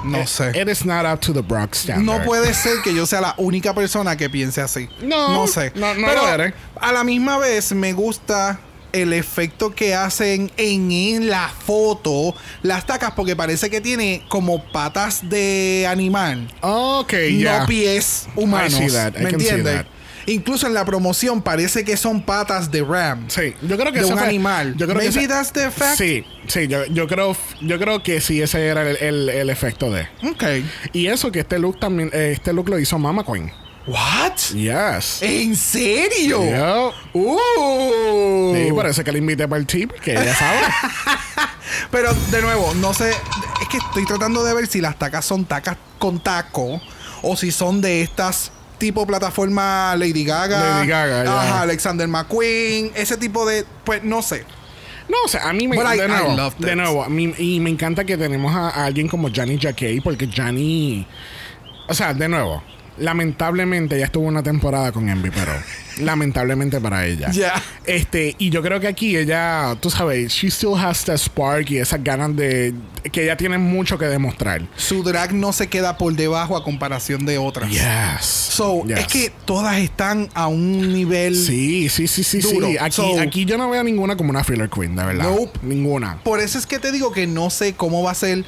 no sé. It is not up to the Brock standard. No puede ser que yo sea la única persona que piense así. No, no sé. no- no Pero lo eres. a la misma vez me gusta el efecto que hacen en, en la foto las tacas porque parece que tiene como patas de animal, Ok, ya. no pies humanos. I see that. I ¿Me entiendes? Incluso en la promoción parece que son patas de ram. Sí, yo creo que de un fue- animal. Yo creo que Maybe ese- that's the. Sí, sí, yo, yo creo, yo creo que sí, ese era el, el- el efecto de. Ok. Y eso que este look también, eh, este look lo hizo Mama Queen. What? Yes. ¿En serio? Yep. Uh. Sí, parece que le invité para el tip, que ella sabe. Pero de nuevo, no sé. Es que estoy tratando de ver si las tacas son tacas con taco o si son de estas tipo plataforma Lady Gaga. Lady Gaga. Ajá, Alexander McQueen. Ese tipo de. Pues no sé. No, o sea, a mí me I- de nuevo, de nuevo, a mí- y me encanta que tenemos a, a alguien como Johnny Jacquet, porque Johnny, o sea, de nuevo, lamentablemente ella estuvo una temporada con Envy, pero lamentablemente para ella. Ya. Este, y yo creo que aquí ella, tú sabes, she still has the spark y esas ganas de que ella tiene mucho que demostrar. Su drag no se queda por debajo a comparación de otras. Yes. So, Yes. es que todas están a un nivel. Sí, sí, sí, sí, Duro. sí. Aquí, So- aquí yo no veo ninguna como una filler queen, de verdad. Nope. Ninguna. Por eso es que te digo que no sé cómo va a ser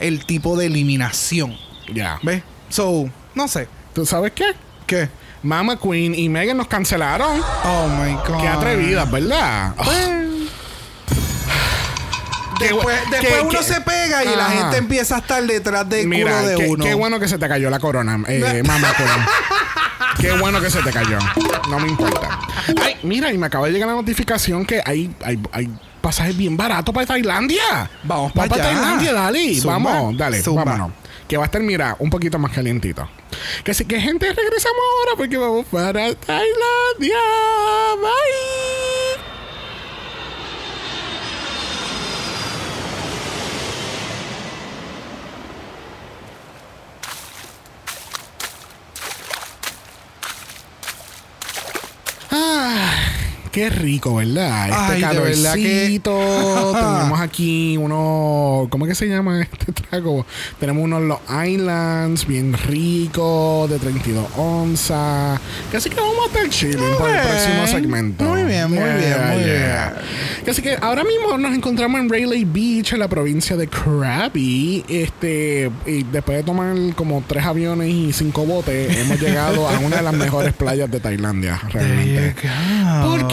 el tipo de eliminación. Ya. ¿Ves? So, no sé. ¿Tú sabes qué? ¿Qué? Mama Queen y Megan nos cancelaron. Oh my god. Qué atrevidas, ¿verdad? Qué bu- Después, uno se pega y la gente empieza a estar detrás del Mira, culo de uno. qué bueno que se te cayó la corona, eh, Mama Queen. Qué bueno que se te cayó. No me importa. Ay, mira, y me acaba de llegar la notificación que hay, hay, hay pasajes bien baratos para Tailandia. Vamos pa' para allá. Tailandia, dale. Zumba. Vamos, dale, Zumba. vámonos que va a estar, mira, un poquito más calientito. Que así que, gente, regresamos ahora porque vamos para Tailandia. Bye. Ah, qué rico, ¿verdad? Este Ay, de verdad que- calorcito. Tenemos aquí uno. ¿Cómo es que se llama este trago? Tenemos unos Los Islands, bien rico, de 32 onzas. Casi que vamos a estar chilling por el próximo segmento. Muy bien, muy bien, muy Así que ahora mismo nos encontramos en Rayleigh Beach, en la provincia de Krabi. Este, y después de tomar como tres aviones y cinco botes, hemos llegado a una de las mejores playas de Tailandia, realmente. ¿Por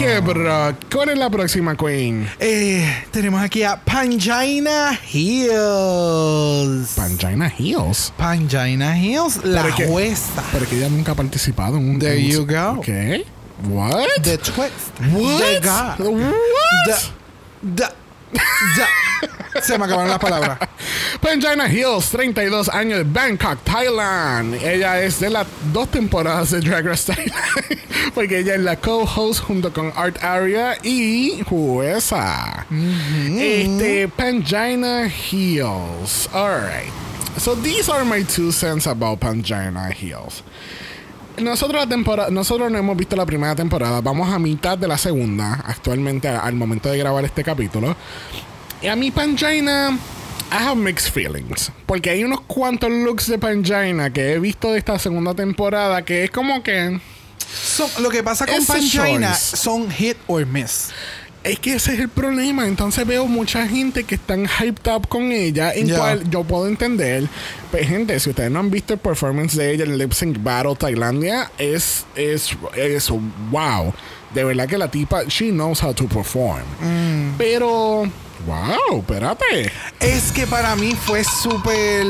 ¿Cuál es la próxima queen? Eh, tenemos aquí a Pangina Hills. Pangina Hills. Pangina Hills, la Pero que-. Pero que ella nunca ha participado en un. There un- you go. ¿Qué? What? The twist. What? The God. What? The- the- the- Se me acabaron las palabras. Pangina Hills, 32 años de Bangkok, Thailand. Ella es de las dos temporadas de Drag Race Thailand. Porque ella es la co-host junto con Art Aria y jueza. Este, Pangina Hills. Alright. So these are my two cents about Pangina Hills. Nosotros la temporada, nosotros no hemos visto la primera temporada, vamos a mitad de la segunda, actualmente al momento de grabar este capítulo. Y a mí Pangina, I have mixed feelings. Porque hay unos cuantos looks de Pangina que he visto de esta segunda temporada que es como que... Son- lo que pasa con Pangina son hit or miss. Es que ese es el problema. Entonces veo mucha gente que están hyped up con ella, en Ya. cual yo puedo entender. Pero gente, si ustedes no han visto el performance de ella en Lip Sync Battle Tailandia, es, es, es wow. De verdad que la tipa, she knows how to perform. Mm. Pero, wow, espérate. Es que para mí fue súper.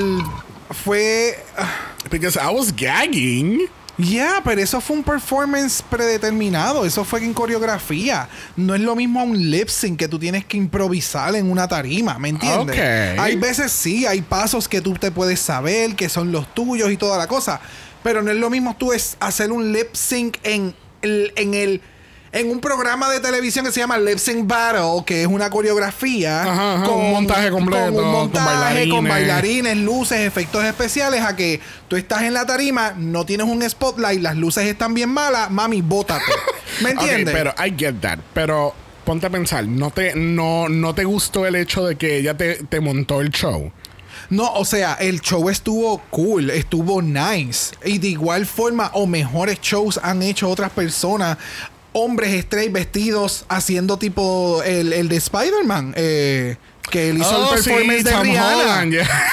Fue. ah, Because I was gagging. Ya, pero eso fue un performance predeterminado. Eso fue en coreografía. No es lo mismo a un lip sync que tú tienes que improvisar en una tarima, ¿me entiendes? Ok. Hay veces sí, hay pasos que tú te puedes saber que son los tuyos y toda la cosa. Pero no es lo mismo tú es hacer un lip sync en el, en el en un programa de televisión que se llama Lip Sync Battle, que es una coreografía Ajá, ajá, un montaje completo, con un con montaje, con bailarines. bailarines, luces, efectos especiales, a que tú estás en la tarima, no tienes un spotlight, las luces están bien malas, mami, bótate. ¿Me entiendes? pero I get that. Pero ponte a pensar, ¿no te, no, no te gustó el hecho de que ella te, te montó el show? No, o sea, el show estuvo cool, estuvo nice. Y de igual forma, o mejores shows han hecho otras personas. Hombres straight vestidos haciendo tipo el, el de Spider-Man. eh, que él hizo Oh, el sí, performance de Tom Rihanna. Holland, yeah.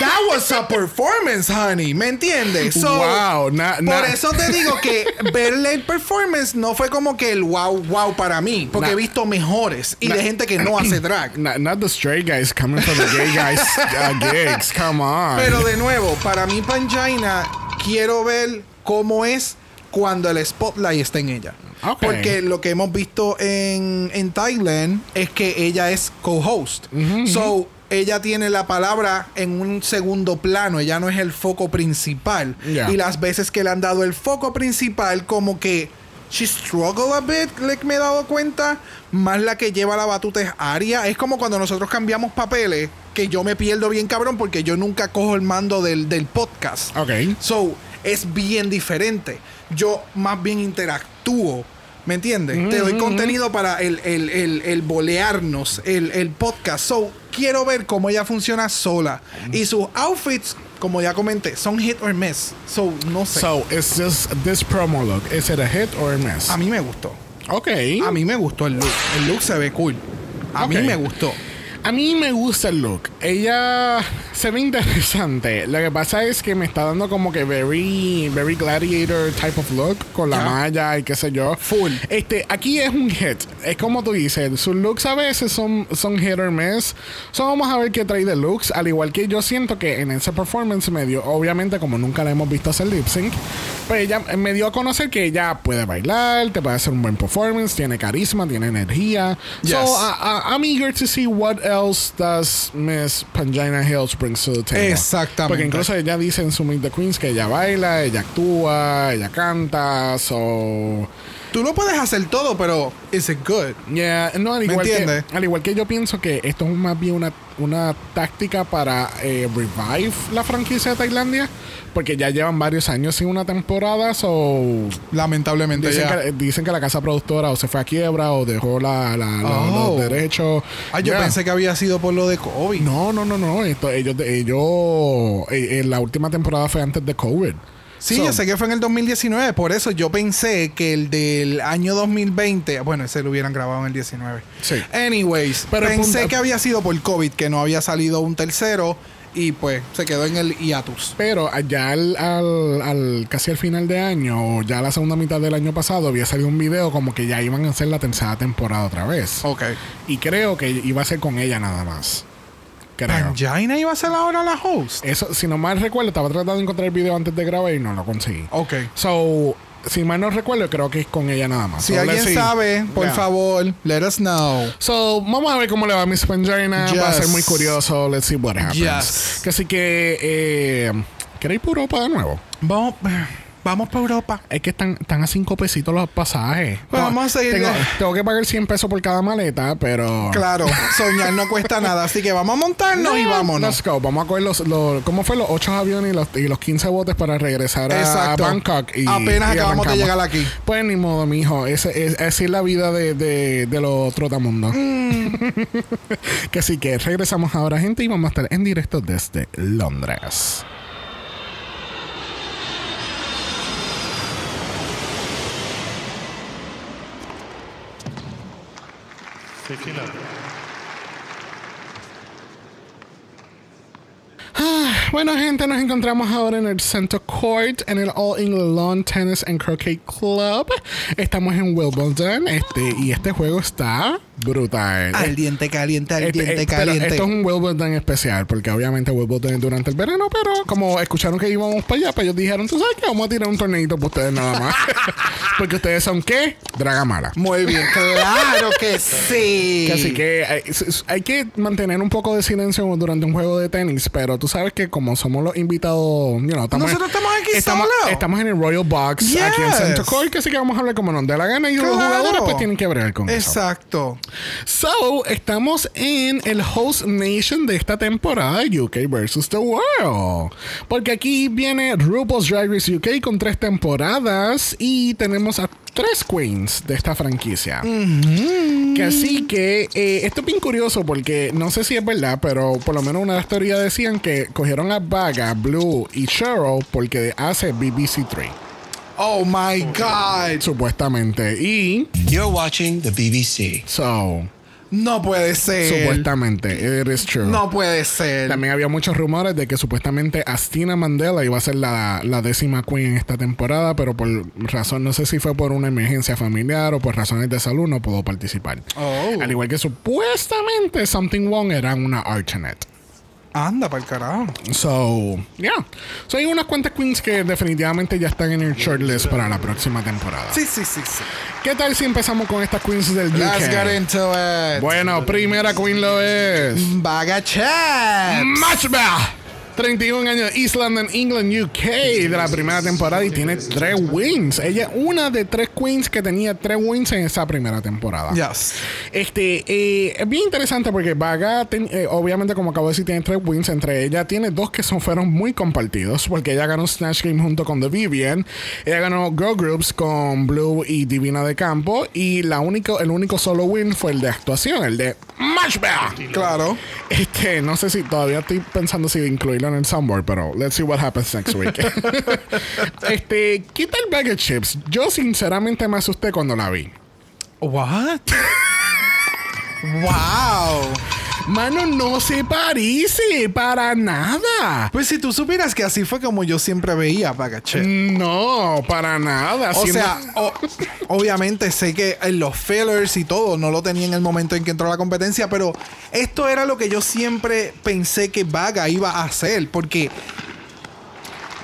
That was a performance, honey. ¿Me entiendes? So, Wow, na- na- por eso te digo que verle el performance no fue como que el wow, wow para mí. Porque Na- he visto mejores y de gente que no hace drag. Not, not the straight guys coming from the gay guys uh, gigs. Come on. Pero de nuevo, para mí Pangina, quiero ver cómo es cuando el spotlight está en ella. Ok. Porque lo que hemos visto en, en Thailand es que ella es co-host. So, ella tiene la palabra en un segundo plano. Ella no es el foco principal. Yeah. Y las veces que le han dado el foco principal, como que she struggle a bit, like me he dado cuenta. Más la que lleva la batuta es Aria. Es como cuando nosotros cambiamos papeles, que yo me pierdo bien cabrón porque yo nunca cojo el mando del, del podcast. Ok. So, es bien diferente. Yo más bien interactúo. ¿Me entiendes? Te doy contenido para el, el, el, el bolearnos, el, el podcast. So, quiero ver cómo ella funciona sola. Y sus outfits, como ya comenté, son hit or miss. So, no sé. So, is this, this promo look, is it a hit or a miss? a mí me gustó. ok. A mí me gustó el look. El look se ve cool. A Ok. mí me gustó. A mí me gusta el look. Ella se ve interesante. Lo que pasa es que me está dando como que very, very gladiator type of look con la Ya. malla y qué sé yo. Full. Este, aquí es un hit. Es como tú dices, sus looks a veces son, son hit or miss. So vamos a ver qué trae de looks. Al igual que yo siento que en ese performance me dio, obviamente, como nunca la hemos visto hacer lip sync, pues ella me dio a conocer que ella puede bailar, te puede hacer un buen performance, tiene carisma, tiene energía. Yes. So I, I- I'm eager to see what else does Miss Pangina Hills brings to the table. Exactamente. Porque incluso ella dice en su Meet the Queens que ella baila, ella actúa, ella canta, so Tú lo puedes hacer todo, pero is it good? Yeah, no, al ¿Me igual, que, al igual que yo pienso que esto es más bien una, una táctica para eh, revive la franquicia de Tailandia, porque ya llevan varios años sin una temporada, so Lamentablemente dicen, ya. que, dicen que la casa productora o se fue a quiebra o dejó la, la- la- Oh. los derechos. Ay, yo Yeah. pensé que había sido por lo de COVID. No, no, no, no. Esto, ellos, ellos, eh, eh, la última temporada fue antes de COVID. Sí, So, yo sé que fue en el 2019, por eso yo pensé que el del año 2020, bueno, ese lo hubieran grabado en el 19. Sí. Anyways, Pero pensé punto- que había sido por COVID, que no había salido un tercero y pues se quedó en el hiatus. Pero ya al, al- al- casi al final de año, o ya la segunda mitad del año pasado, había salido un video como que ya iban a hacer la tercera temporada otra vez. Ok. Y creo que iba a ser con ella nada más. Creo. ¿Pangina iba a ser ahora la host? Eso, si no mal recuerdo, estaba tratando de encontrar el video antes de grabar y no lo conseguí. Ok. So, si mal no recuerdo, creo que es con ella nada más. Si So, alguien sabe, por Yeah. favor, let us know. So, vamos a ver cómo le va a Miss Pangina. Va a ser Yes. muy curioso. Let's see what happens. Yes. Que así que, eh, ¿queréis por Europa de nuevo? Vamos, vamos para Europa. Es que están, están a cinco pesitos los pasajes. Pues vamos a seguir. Tengo, tengo que pagar 100 pesos por cada maleta, pero. Claro, soñar no cuesta nada, así que vamos a montarnos y vámonos. Let's go. Vamos a coger los, los- ¿Cómo fue? Los 8 aviones y los, y los 15 botes para regresar a. Bangkok. Y, Apenas y acabamos de llegar aquí. Pues ni modo, mijo. Ese- Es, así es la vida de, de, de los trotamundos. Mm. que así que regresamos ahora, gente, y vamos a estar en directo desde Londres. Bueno, gente, nos encontramos ahora en el Center Court, en el All England Lawn Tennis and Croquet Club. Estamos en Wimbledon, este, y este juego está brutal. Al diente caliente, al Este, diente eh, pero caliente. esto es un Wimbledon especial, porque obviamente Wimbledon es durante el verano, pero como escucharon que íbamos para allá, pues ellos dijeron, tú sabes que vamos a tirar un torneito para ustedes nada más. porque ustedes son qué? Dragamala. Muy bien, claro que sí. Que Así que hay, s- hay que mantener un poco de silencio durante un juego de tenis, pero tú sabes que como somos los invitados, you know, estamos, Nosotros estamos aquí estamos, en el Royal Box aquí en. Center Court, que así que vamos a hablar como nos dé la gana y los jugadores pues tienen que bregar con eso. Exacto. So, estamos en el host nation de esta temporada UK versus the World. Porque aquí viene RuPaul's Drag Race UK con tres temporadas y tenemos a tres queens de esta franquicia. Que así que eh, esto es bien curioso porque no sé si es verdad, pero por lo menos una de las teorías decían que cogieron a Vaga, Blue y Cheryl porque hace BBC3, Oh my God. supuestamente. Y, You're watching the BBC. so, No puede ser. supuestamente, it is true. No puede ser. También había muchos rumores de que supuestamente Astina Mandela iba a ser la, la décima queen en esta temporada, pero por razón, no sé si fue por una emergencia familiar o por razones de salud, no pudo participar. Oh. Al igual que supuestamente Something Wrong era una alternate. Anda para el carajo. So, yeah. So, hay unas cuantas queens que definitivamente ya están en el shortlist para la próxima temporada. Sí, sí, sí, sí. ¿Qué tal si empezamos con estas queens del UK? Let's get into it. Bueno, primera queen lo es. Vaga chat. Matchba. 31 años, East London, England, UK, de la primera temporada y tiene tres wins. Ella es una de tres queens que tenía tres wins en esa primera temporada. Yes. Este, eh, es bien interesante porque Vaga, ten- eh, obviamente, como acabo de decir, tiene tres wins. Entre ellas tiene dos que son, fueron muy compartidos porque ella ganó Snatch Game junto con The Vivian. Ella ganó Girl Groups con Blue y Divina de Campo. Y la único, el único solo win fue el de actuación, el de Matchba. Claro. Este, no sé si todavía estoy pensando si incluirlo en el soundboard, pero let's see what happens next week. este, ¿qué tal Bag of Chips? Yo sinceramente me asusté cuando la vi. What? wow. Mano, no se parece para nada. Pues si tú supieras que así fue como yo siempre veía a. No, para nada. O sea, o- obviamente sé que en los fillers y todo no lo tenía en el momento en que entró a la competencia, pero esto era lo que yo siempre pensé que Vaga iba a hacer, porque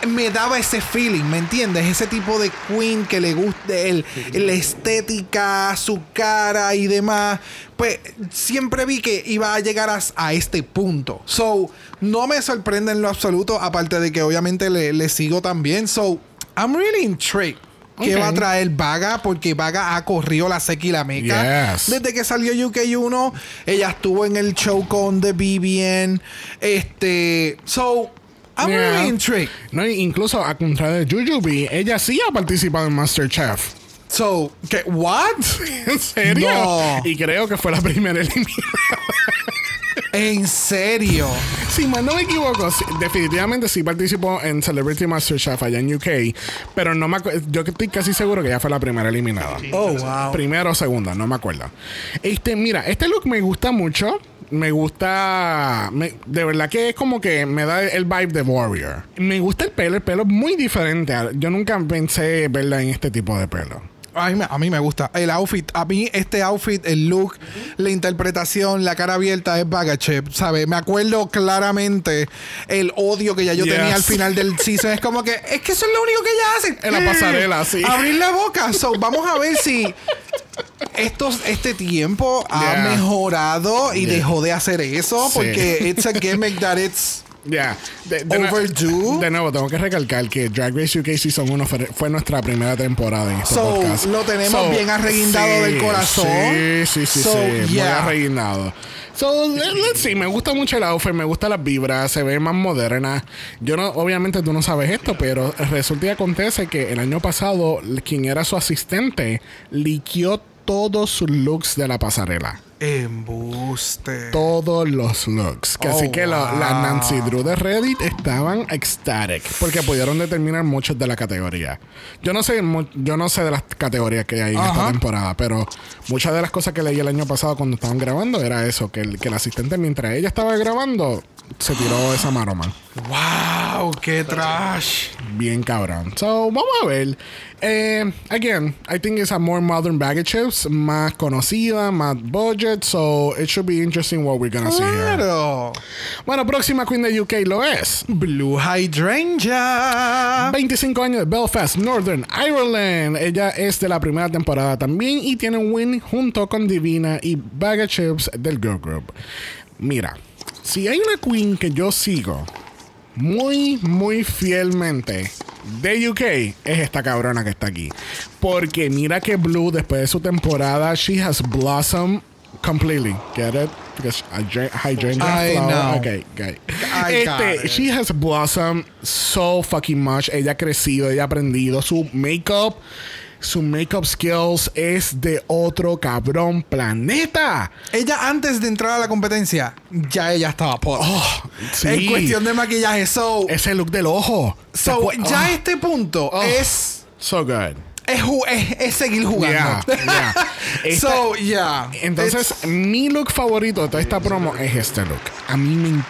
me daba ese feeling, ¿me entiendes? Ese tipo de queen que le gusta el, la estética, su cara y demás. Pues siempre vi que iba a llegar a, a este punto. So, no me sorprende en lo absoluto, aparte de que obviamente le, le sigo también. So, I'm really intrigued. ¿Qué Ok. va a traer Vaga? Porque Vaga ha corrido la seca y la meca. Yes. Desde que salió UK1, ella estuvo en el show con The BBN. Este. So, I'm Yeah. really intrigued. No, incluso a contrario de Jujubee, ella sí ha participado en MasterChef. So, ¿qué? ¿What? ¿En serio? No. Y creo que fue la primera eliminada. ¿En serio? Si mal no me equivoco, sí, definitivamente sí participó en Celebrity MasterChef allá en UK, pero no me yo estoy casi seguro que ella fue la primera eliminada. Oh, wow. Primera o segunda, no me acuerdo. Este, mira, este look me gusta mucho. Me gusta. me- de verdad que es como que me da el vibe de Warrior. Me gusta el pelo, el pelo es muy diferente. Yo nunca pensé verla en este tipo de pelo. A mí, me- a mí me gusta. El outfit, a mí este outfit, el look, la interpretación, la cara abierta es Bagachep, ¿sabes? Me acuerdo claramente el odio que ya yo Yes. tenía al final del season. Es como que, es que eso es lo único que ella hace. En la pasarela, sí. Abrir la boca. So, vamos a ver si estos, este tiempo ha Yeah. mejorado y Yeah. dejó de hacer eso. Sí. Porque it's a gimmick that it's... Ya. De, de. De nuevo, tengo que recalcar que Drag Race UK Season 1 fue, fue nuestra primera temporada en este So, podcast. lo tenemos bien arreguindado del corazón. Sí, sí, sí, So, sí. Muy yeah. arreguindado. So, let- let's see. Me gusta mucho el outfit, me gusta las vibras, se ve más moderna. Yo no, obviamente tú no sabes esto, pero resulta y acontece que el año pasado, quien era su asistente, liqueó todos sus looks de la pasarela Embuste. todos los looks. Que Oh, así que la, la wow. Nancy Drew de Reddit estaban ecstatic porque pudieron determinar muchos de la categoría. Yo no sé, yo no sé de las categorías que hay en esta temporada, pero muchas de las cosas que leí el año pasado cuando estaban grabando era eso, que el, que el asistente mientras ella estaba grabando se tiró esa maroma. Wow, qué trash. Bien cabrón. So, vamos a ver. Eh, again, I think it's a more modern bag of chips, más conocida, más budget, so it should be interesting what we're gonna see here. Claro. Bueno, próxima Queen de UK lo es. Blue Hydrangea. 25 años de Belfast, Northern Ireland. Ella es de la primera temporada también y tiene un win junto con Divina y Bag of Chips del Girl Group. Mira, si hay una Queen que yo sigo muy, muy fielmente de UK, es esta cabrona que está aquí. Porque mira que Blue, después de su temporada, she has blossomed completely. Get it? Because hydra- hydrangea I flower. know. Okay, okay. I Este, she has blossomed so fucking much. Ella ha crecido, ella ha aprendido. Su makeup, su makeup skills es de otro cabrón planeta. Ella antes de entrar a la competencia, ya ella estaba por. sí. En cuestión de maquillaje. So, Ese look del ojo. ¿Se so ya Oh, este punto Oh. es, So good. es, es, es seguir jugando. Yeah, yeah. Esta- so, yeah. Entonces, mi look favorito de toda esta promo es este look. A mí me encanta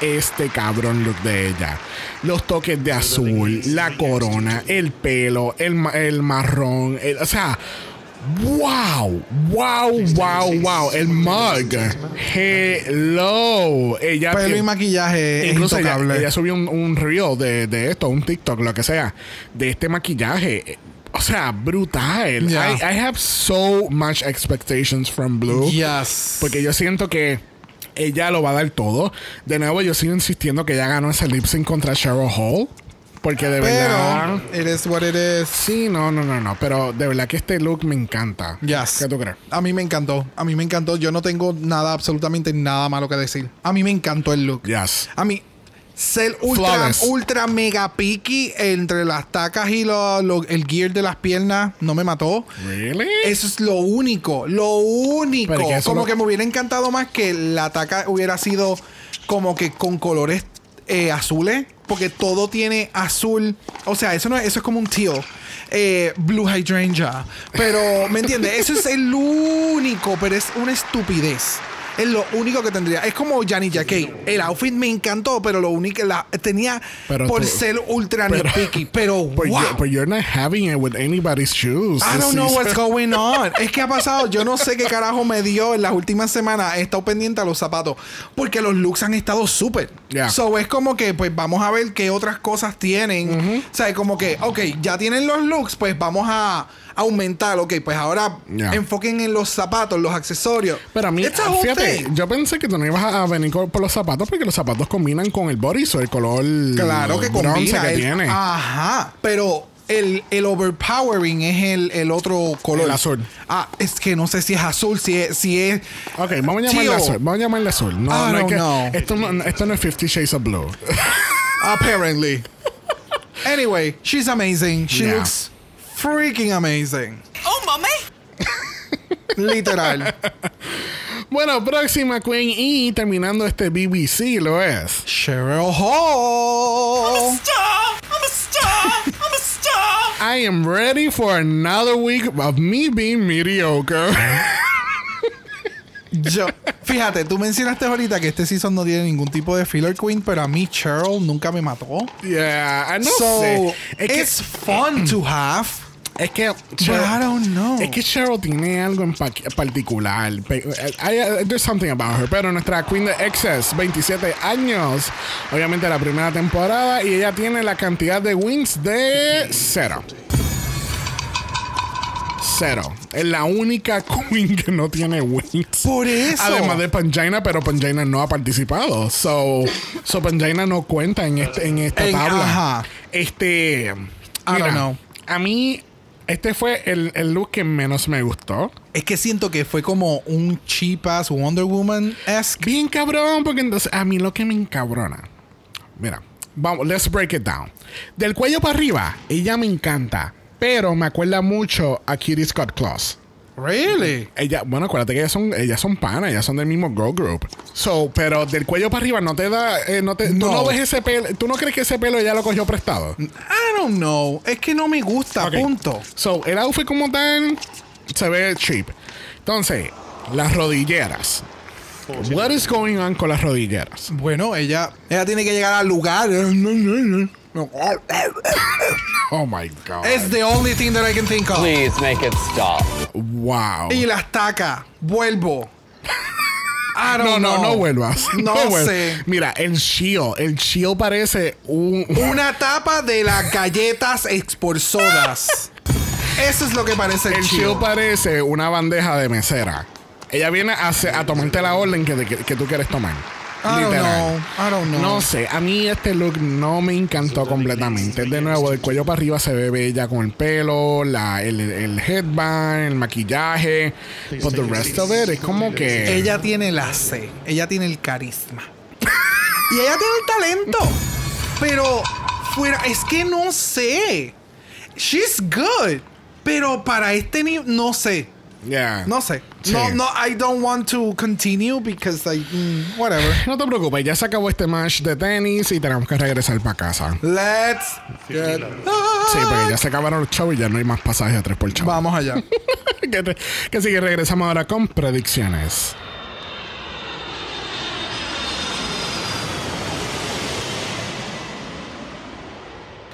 este cabrón look de ella. Los toques de azul, la corona, el pelo, el, ma- el marrón. el- o sea, wow, wow, wow, wow. El mug. Hello. Ella Pelo y maquillaje es Incluso ella, ella subió un, un reel de, de esto, un TikTok, lo que sea, de este maquillaje. O sea, brutal. Yeah. I, I have so much expectations from Blue. Yes. Porque yo siento que ella lo va a dar todo. De nuevo, yo sigo insistiendo que ella ganó ese lip sync contra Cheryl Hall. Porque de verdad. It is what it is. Sí, no, no, no, no. Pero de verdad que este look me encanta. Yes. ¿Qué tú crees? A mí me encantó. A mí me encantó. Yo no tengo nada, absolutamente nada malo que decir. A mí me encantó el look. Yes. A mí, ser ultra, Flawless. ultra mega picky entre las tacas y lo- lo- el gear de las piernas no me mató. Really? Eso es lo único, lo único. Que como que me hubiera encantado más que la taca hubiera sido como que con colores eh, azules, porque todo tiene azul. O sea, eso no es, eso es como un teal. Eh, Blue Hydrangea. Pero, ¿me entiendes? Eso es el único, pero es una estupidez. Es lo único que tendría. Es como Johnny Jacquet. El outfit me encantó, pero lo único la tenía Pero por tú- ser ultra pero- nitpicky. Pero, But, wow. you're, but you're not having it with anybody's shoes. I don't know what's going on. Es que ha pasado, yo no sé qué carajo me dio en las últimas semanas. He estado pendiente a los zapatos. Porque los looks han estado súper. Yeah. So es como que, pues vamos a ver qué otras cosas tienen. O sea, es como que, ok, ya tienen los looks, pues vamos a aumentar. Ok, pues ahora Yeah. enfoquen en los zapatos, los accesorios. Pero a mí, fíjate, yo pensé que tú no ibas a venir con- por los zapatos porque los zapatos combinan con el bodysuit, el color Claro que combina. que el- tiene. Ajá. Pero el, el overpowering es el, el otro color. El azul. Ah, es que no sé si es azul, si es. Si es Ok, vamos a llamarle azul. Vamos a llamarle azul. No, no es don't que- know. Esto, no, esto no es Fifty Shades of Blue. Apparently. anyway, she's amazing. She Yeah. looks freaking amazing. Oh, mommy. Literal. bueno, próxima Queen y terminando este BBC lo es. Cheryl Hall. Star. I'm a star. I'm a star. I am ready for another week of me being mediocre. Yo, fíjate, tú mencionaste ahorita que este season no tiene ningún tipo de filler queen, pero a mí Cheryl nunca me mató. yeah, no so sé. Es que, it's fun to have. Es que I don't know. Es que Cheryl tiene algo en pa- particular. I- I- there's something about her. Pero nuestra Queen de Excess, 27 años. Obviamente la primera temporada. Y ella tiene la cantidad de wins de cero. Cero. Es la única Queen que no tiene wins. Por eso. Además de Pangina, pero Pangina no ha participado. So, so Pangina no cuenta en, este, en esta En- tabla. ajá. Este. don't mira, know. A mí, este fue el, el look que menos me gustó. Es que siento que fue como un cheap ass Wonder Woman-esque. Bien cabrón, porque entonces a mí lo que me encabrona. Mira, vamos, let's break it down. Del cuello para arriba, ella me encanta. Pero me acuerda mucho a Kitty Scott Claus. Really? Ella, bueno, acuérdate que ellas son, ellas son panas, ellas son del mismo girl group. So, pero del cuello para arriba no te da, eh, no te, tú No. no ves ese pelo, tú no crees que ese pelo ella lo cogió prestado. I don't know. Es que no me gusta, Ok. punto. So, el outfit como tal se ve cheap. Entonces, las rodilleras. What is going on con las rodilleras? Bueno, ella, ella tiene que llegar al lugar. Oh my god. It's the only thing that I can think of. Please make it stop. wow. Y las taca. Vuelvo. No, no, no vuelvas. No vuelvas. sé. Mira, el shield, el shield parece un Una tapa de las galletas expulsodas. Eso es lo que parece el, el shield parece una bandeja de mesera. Ella viene a, a tomarte la orden que, que, que tú quieres tomar. I don't know. I don't know. No sé, a mí este look no me encantó completamente. De nuevo, del cuello para arriba se ve bella con el pelo, la, el, el headband, el maquillaje. But the rest of it es como que. Ella tiene la C. Ella tiene el carisma. y ella tiene el talento. Pero fuera, es que no sé. She's good. Pero para este nivel, no sé. Yeah. No sé. Sí. No, no, I don't want to continue because like, mm, whatever. No te preocupes, ya se acabó este match de tenis y tenemos que regresar para casa. Let's get Sí, porque ya se acabaron los shows y ya no hay más pasajes a tres por chavo. Vamos allá. que, te- que sí, que regresamos ahora con predicciones.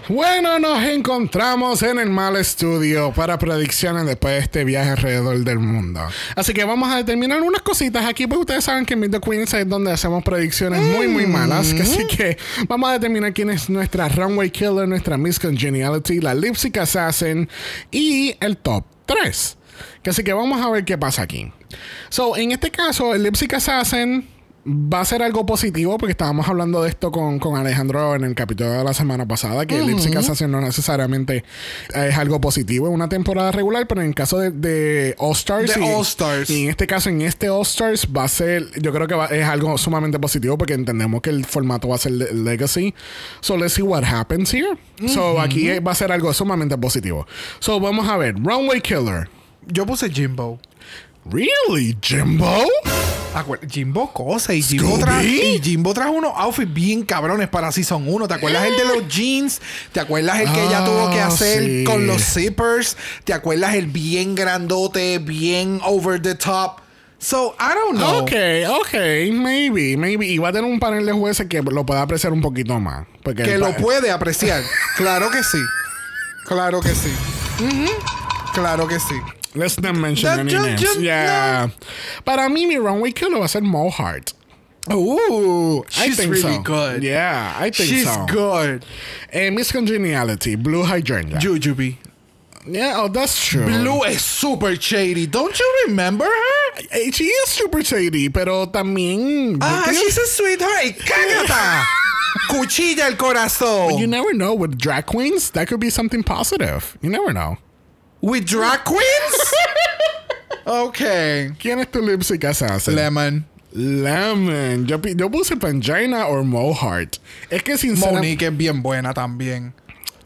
Bueno, nos encontramos en el mal estudio para predicciones después de este viaje alrededor del mundo. Así que vamos a determinar unas cositas aquí, pues ustedes saben que en Meet the Queens es donde hacemos predicciones muy, muy malas. que Así que vamos a determinar quién es nuestra Runway Killer, nuestra Miss Congeniality, la Lipstick Assassin y el top 3. Que así que vamos a ver qué pasa aquí. So, en este caso, el Lipstick Assassin va a ser algo positivo porque estábamos hablando de esto con, con Alejandro en el capítulo de la semana pasada, que el Lipstick Assassin no necesariamente es algo positivo en una temporada regular, pero en el caso de, de All Stars De y, All Stars. y en este caso, en este All Stars va a ser, yo creo que va- es algo sumamente positivo porque entendemos que el formato va a ser le- Legacy. So let's see what happens here. So aquí va a ser algo sumamente positivo. So vamos a ver, Runway Killer. Yo puse Jimbo. Really, Jimbo? Acuer- Jimbo cosa y Jimbo, trajo, y Jimbo trajo unos outfits bien cabrones para Season 1. ¿Te acuerdas el de los jeans? ¿Te acuerdas el que ella Ah, tuvo que hacer sí. con los zippers? ¿Te acuerdas el bien grandote, bien over the top? So, I don't know. Ok, ok, maybe, maybe. Y va a tener un panel de jueces que lo pueda apreciar un poquito más. Porque Que lo puede apreciar. claro que sí. Claro que sí. Claro que sí. Let's not mention That any names. Yeah. Para mí, mi runway killer va a ser Mo Hart. Ooh, I she's think really so. good. Yeah, I think She's so. good. And Miss Congeniality, Blue Hydrangea. Jujubee. yeah, oh, that's true. Blue is super shady. Don't you remember her? Eh, she is super shady, pero también. Ah, she's a sweetheart. ¡Cágata! Cuchilla el corazón. You never know with drag queens. That could be something positive. You never know. With drag queens? ok. ¿Quién es tu lipstick assassin? Lemon. Lemon. Yo, puse Pangina o Mohart. Es que sinceramente... Monique es bien buena también.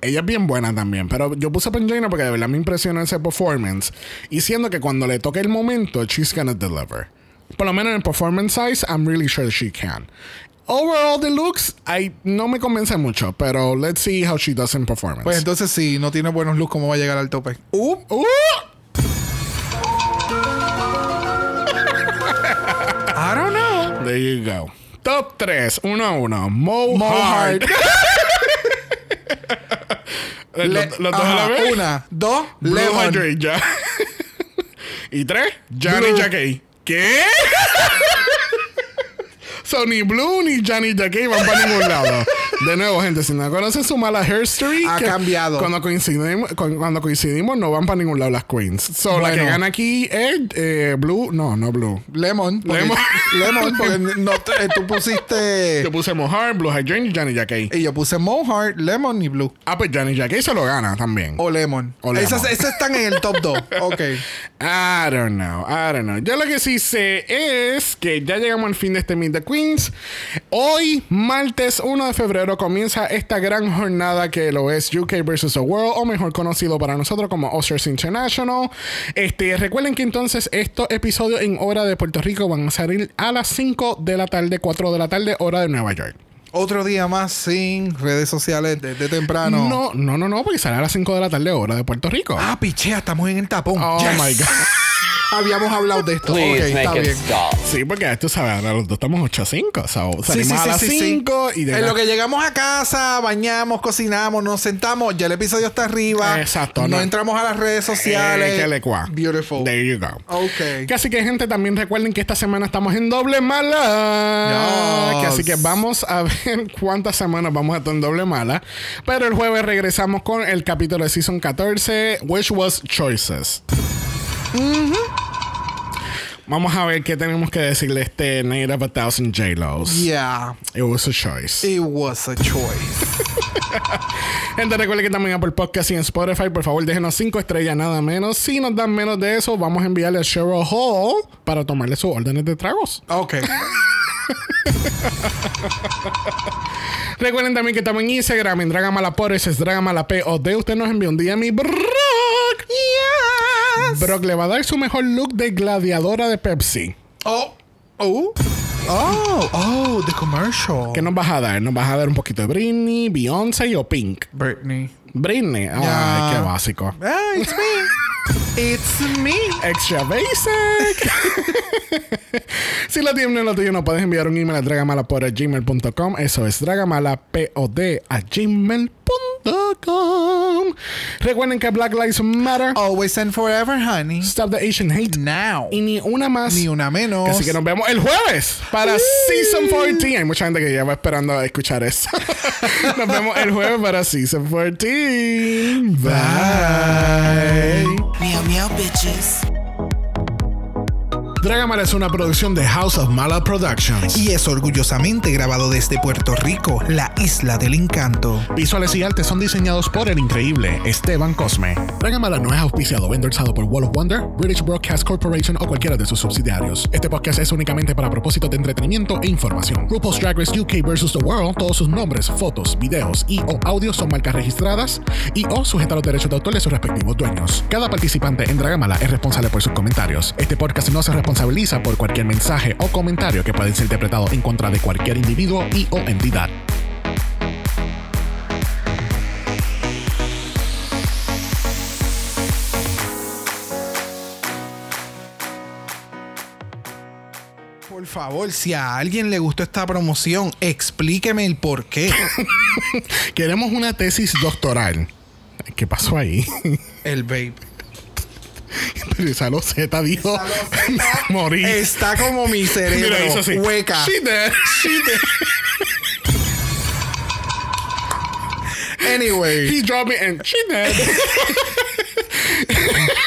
Ella es bien buena también, pero yo puse Pangina porque de verdad me impresionó ese performance. Y siendo que cuando le toque el momento, she's gonna deliver. Por lo menos en performance size, I'm really sure she can. Overall, the looks, I, no me convence mucho, pero let's see how she does in performance. Pues entonces, si no tiene buenos looks, ¿cómo va a llegar al tope? Uh, Uh, I don't know. there you go. Top 3, 1 a 1. Mo, Mo Le- ¿Los los dos a la vez? Una, dos, Blue lemon. Hydrate, ya. y tres, Johnny Blue. Jackie. ¿Qué? So, ni Blue ni Johnny Jackie van para ningún lado. De nuevo, gente, si no conocen su mala hair story, Ha cambiado. Cuando coincidimos, cu- cuando coincidimos, no van para ningún lado las queens. So, la que gana aquí es eh, Blue. No, no Blue. Lemon. porque- Lemon. Lemon, porque no te- tú pusiste. Yo puse Mohar, Blue Hydrate y Johnny Jackie. Y yo puse Mohart, Lemon y Blue. Ah, pues Johnny Jackie se lo gana también. O Lemon. O lemon. Esas, esas están en el top 2. Ok. I don't know, I don't know. Yo lo que sí sé es que ya llegamos al fin de este Meet the Queens. Hoy, martes 1 de febrero, comienza esta gran jornada que lo es UK vs. The World, o mejor conocido para nosotros como Oscars International. Este, recuerden que entonces estos episodios en hora de Puerto Rico van a salir a las 5 de la tarde, 4 de la tarde, hora de Nueva York. Otro día más sin redes sociales desde temprano. No, no, no, no, porque sale a las 5 de la tarde, hora de Puerto Rico. Ah, pichea, estamos en el tapón. oh Yes. my God. Habíamos hablado de esto. Please ok, está bien. stop. Sí, porque tú sabes, ahora los dos estamos 8 a 5. So, Sí, salimos sí, a sí, las sí, sí. 5 y de En la- lo que llegamos a casa, bañamos, cocinamos, nos sentamos, ya el episodio está arriba. Exacto, No, no. entramos a las redes sociales. Eh. Beautiful. There you go. Ok. Que Así que, gente, también recuerden que esta semana estamos en doble mala. Yes. Que así que vamos a ver cuántas semanas vamos a estar en doble mala. Pero el jueves regresamos con el capítulo de Season 14, which was Choices. Vamos a ver qué tenemos que decirle a este Night of a Thousand J-Los. Yeah, It was a choice. it was a choice. Gente, recuerden que también en Apple Podcast y en Spotify, por favor, déjenos 5 estrellas, nada menos. Si nos dan menos de eso, vamos a enviarle a Cheryl Hall para tomarle sus órdenes de tragos. ok. Recuerden también que estamos en Instagram, en Dragamalapod, es Dragamalapod. Usted nos envió un día mi Brock. Brock le va a dar su mejor look de gladiadora de Pepsi. Oh, oh, oh, oh, the commercial. ¿Qué nos vas a dar? ¿Nos vas a dar un poquito de Britney, Beyoncé o Pink? Britney. Britney. Ay, qué básico. Ah, it's me. It's me. Extra basic. si lo tienes en lo tuyo, no puedes enviar un email a dragamalapod.gmail.com. Eso es dragamalapod a gmail.com. Recuerden que Black Lives Matter. Always and forever, honey. Stop the Asian hate. Now. Y ni una más. Ni una menos. Así que nos vemos el jueves para Season 14. Hay mucha gente que ya va esperando a escuchar eso. nos vemos el jueves para Season 14. Bye. Meow meow bitches. Dragamala es una producción de House of Mala Productions. Y es orgullosamente grabado desde Puerto Rico, la isla del encanto. Visuales y artes son diseñados por el increíble Esteban Cosme. Dragamala no es auspiciado o endorsado por Wall of Wonder, British Broadcast Corporation o cualquiera de sus subsidiarios. Este podcast es únicamente para propósitos de entretenimiento e información. RuPaul's Drag Race UK vs. The World, todos sus nombres, fotos, videos y o audios son marcas registradas y o sujetas a los derechos de autor de sus respectivos dueños. Cada participante en Dragamala es responsable por sus comentarios. Este podcast no se responsabiliza por cualquier mensaje o comentario que pueda ser interpretado en contra de cualquier individuo y o entidad. Por favor, si a alguien le gustó esta promoción, explíqueme el por qué. Queremos una tesis doctoral. ¿Qué pasó ahí? El babe. Pero esa loseta dijo: Morí. Está como mi cerebro. Hueca. She eh, dead. Eh. Anyway. He dropped me and she eh. dead.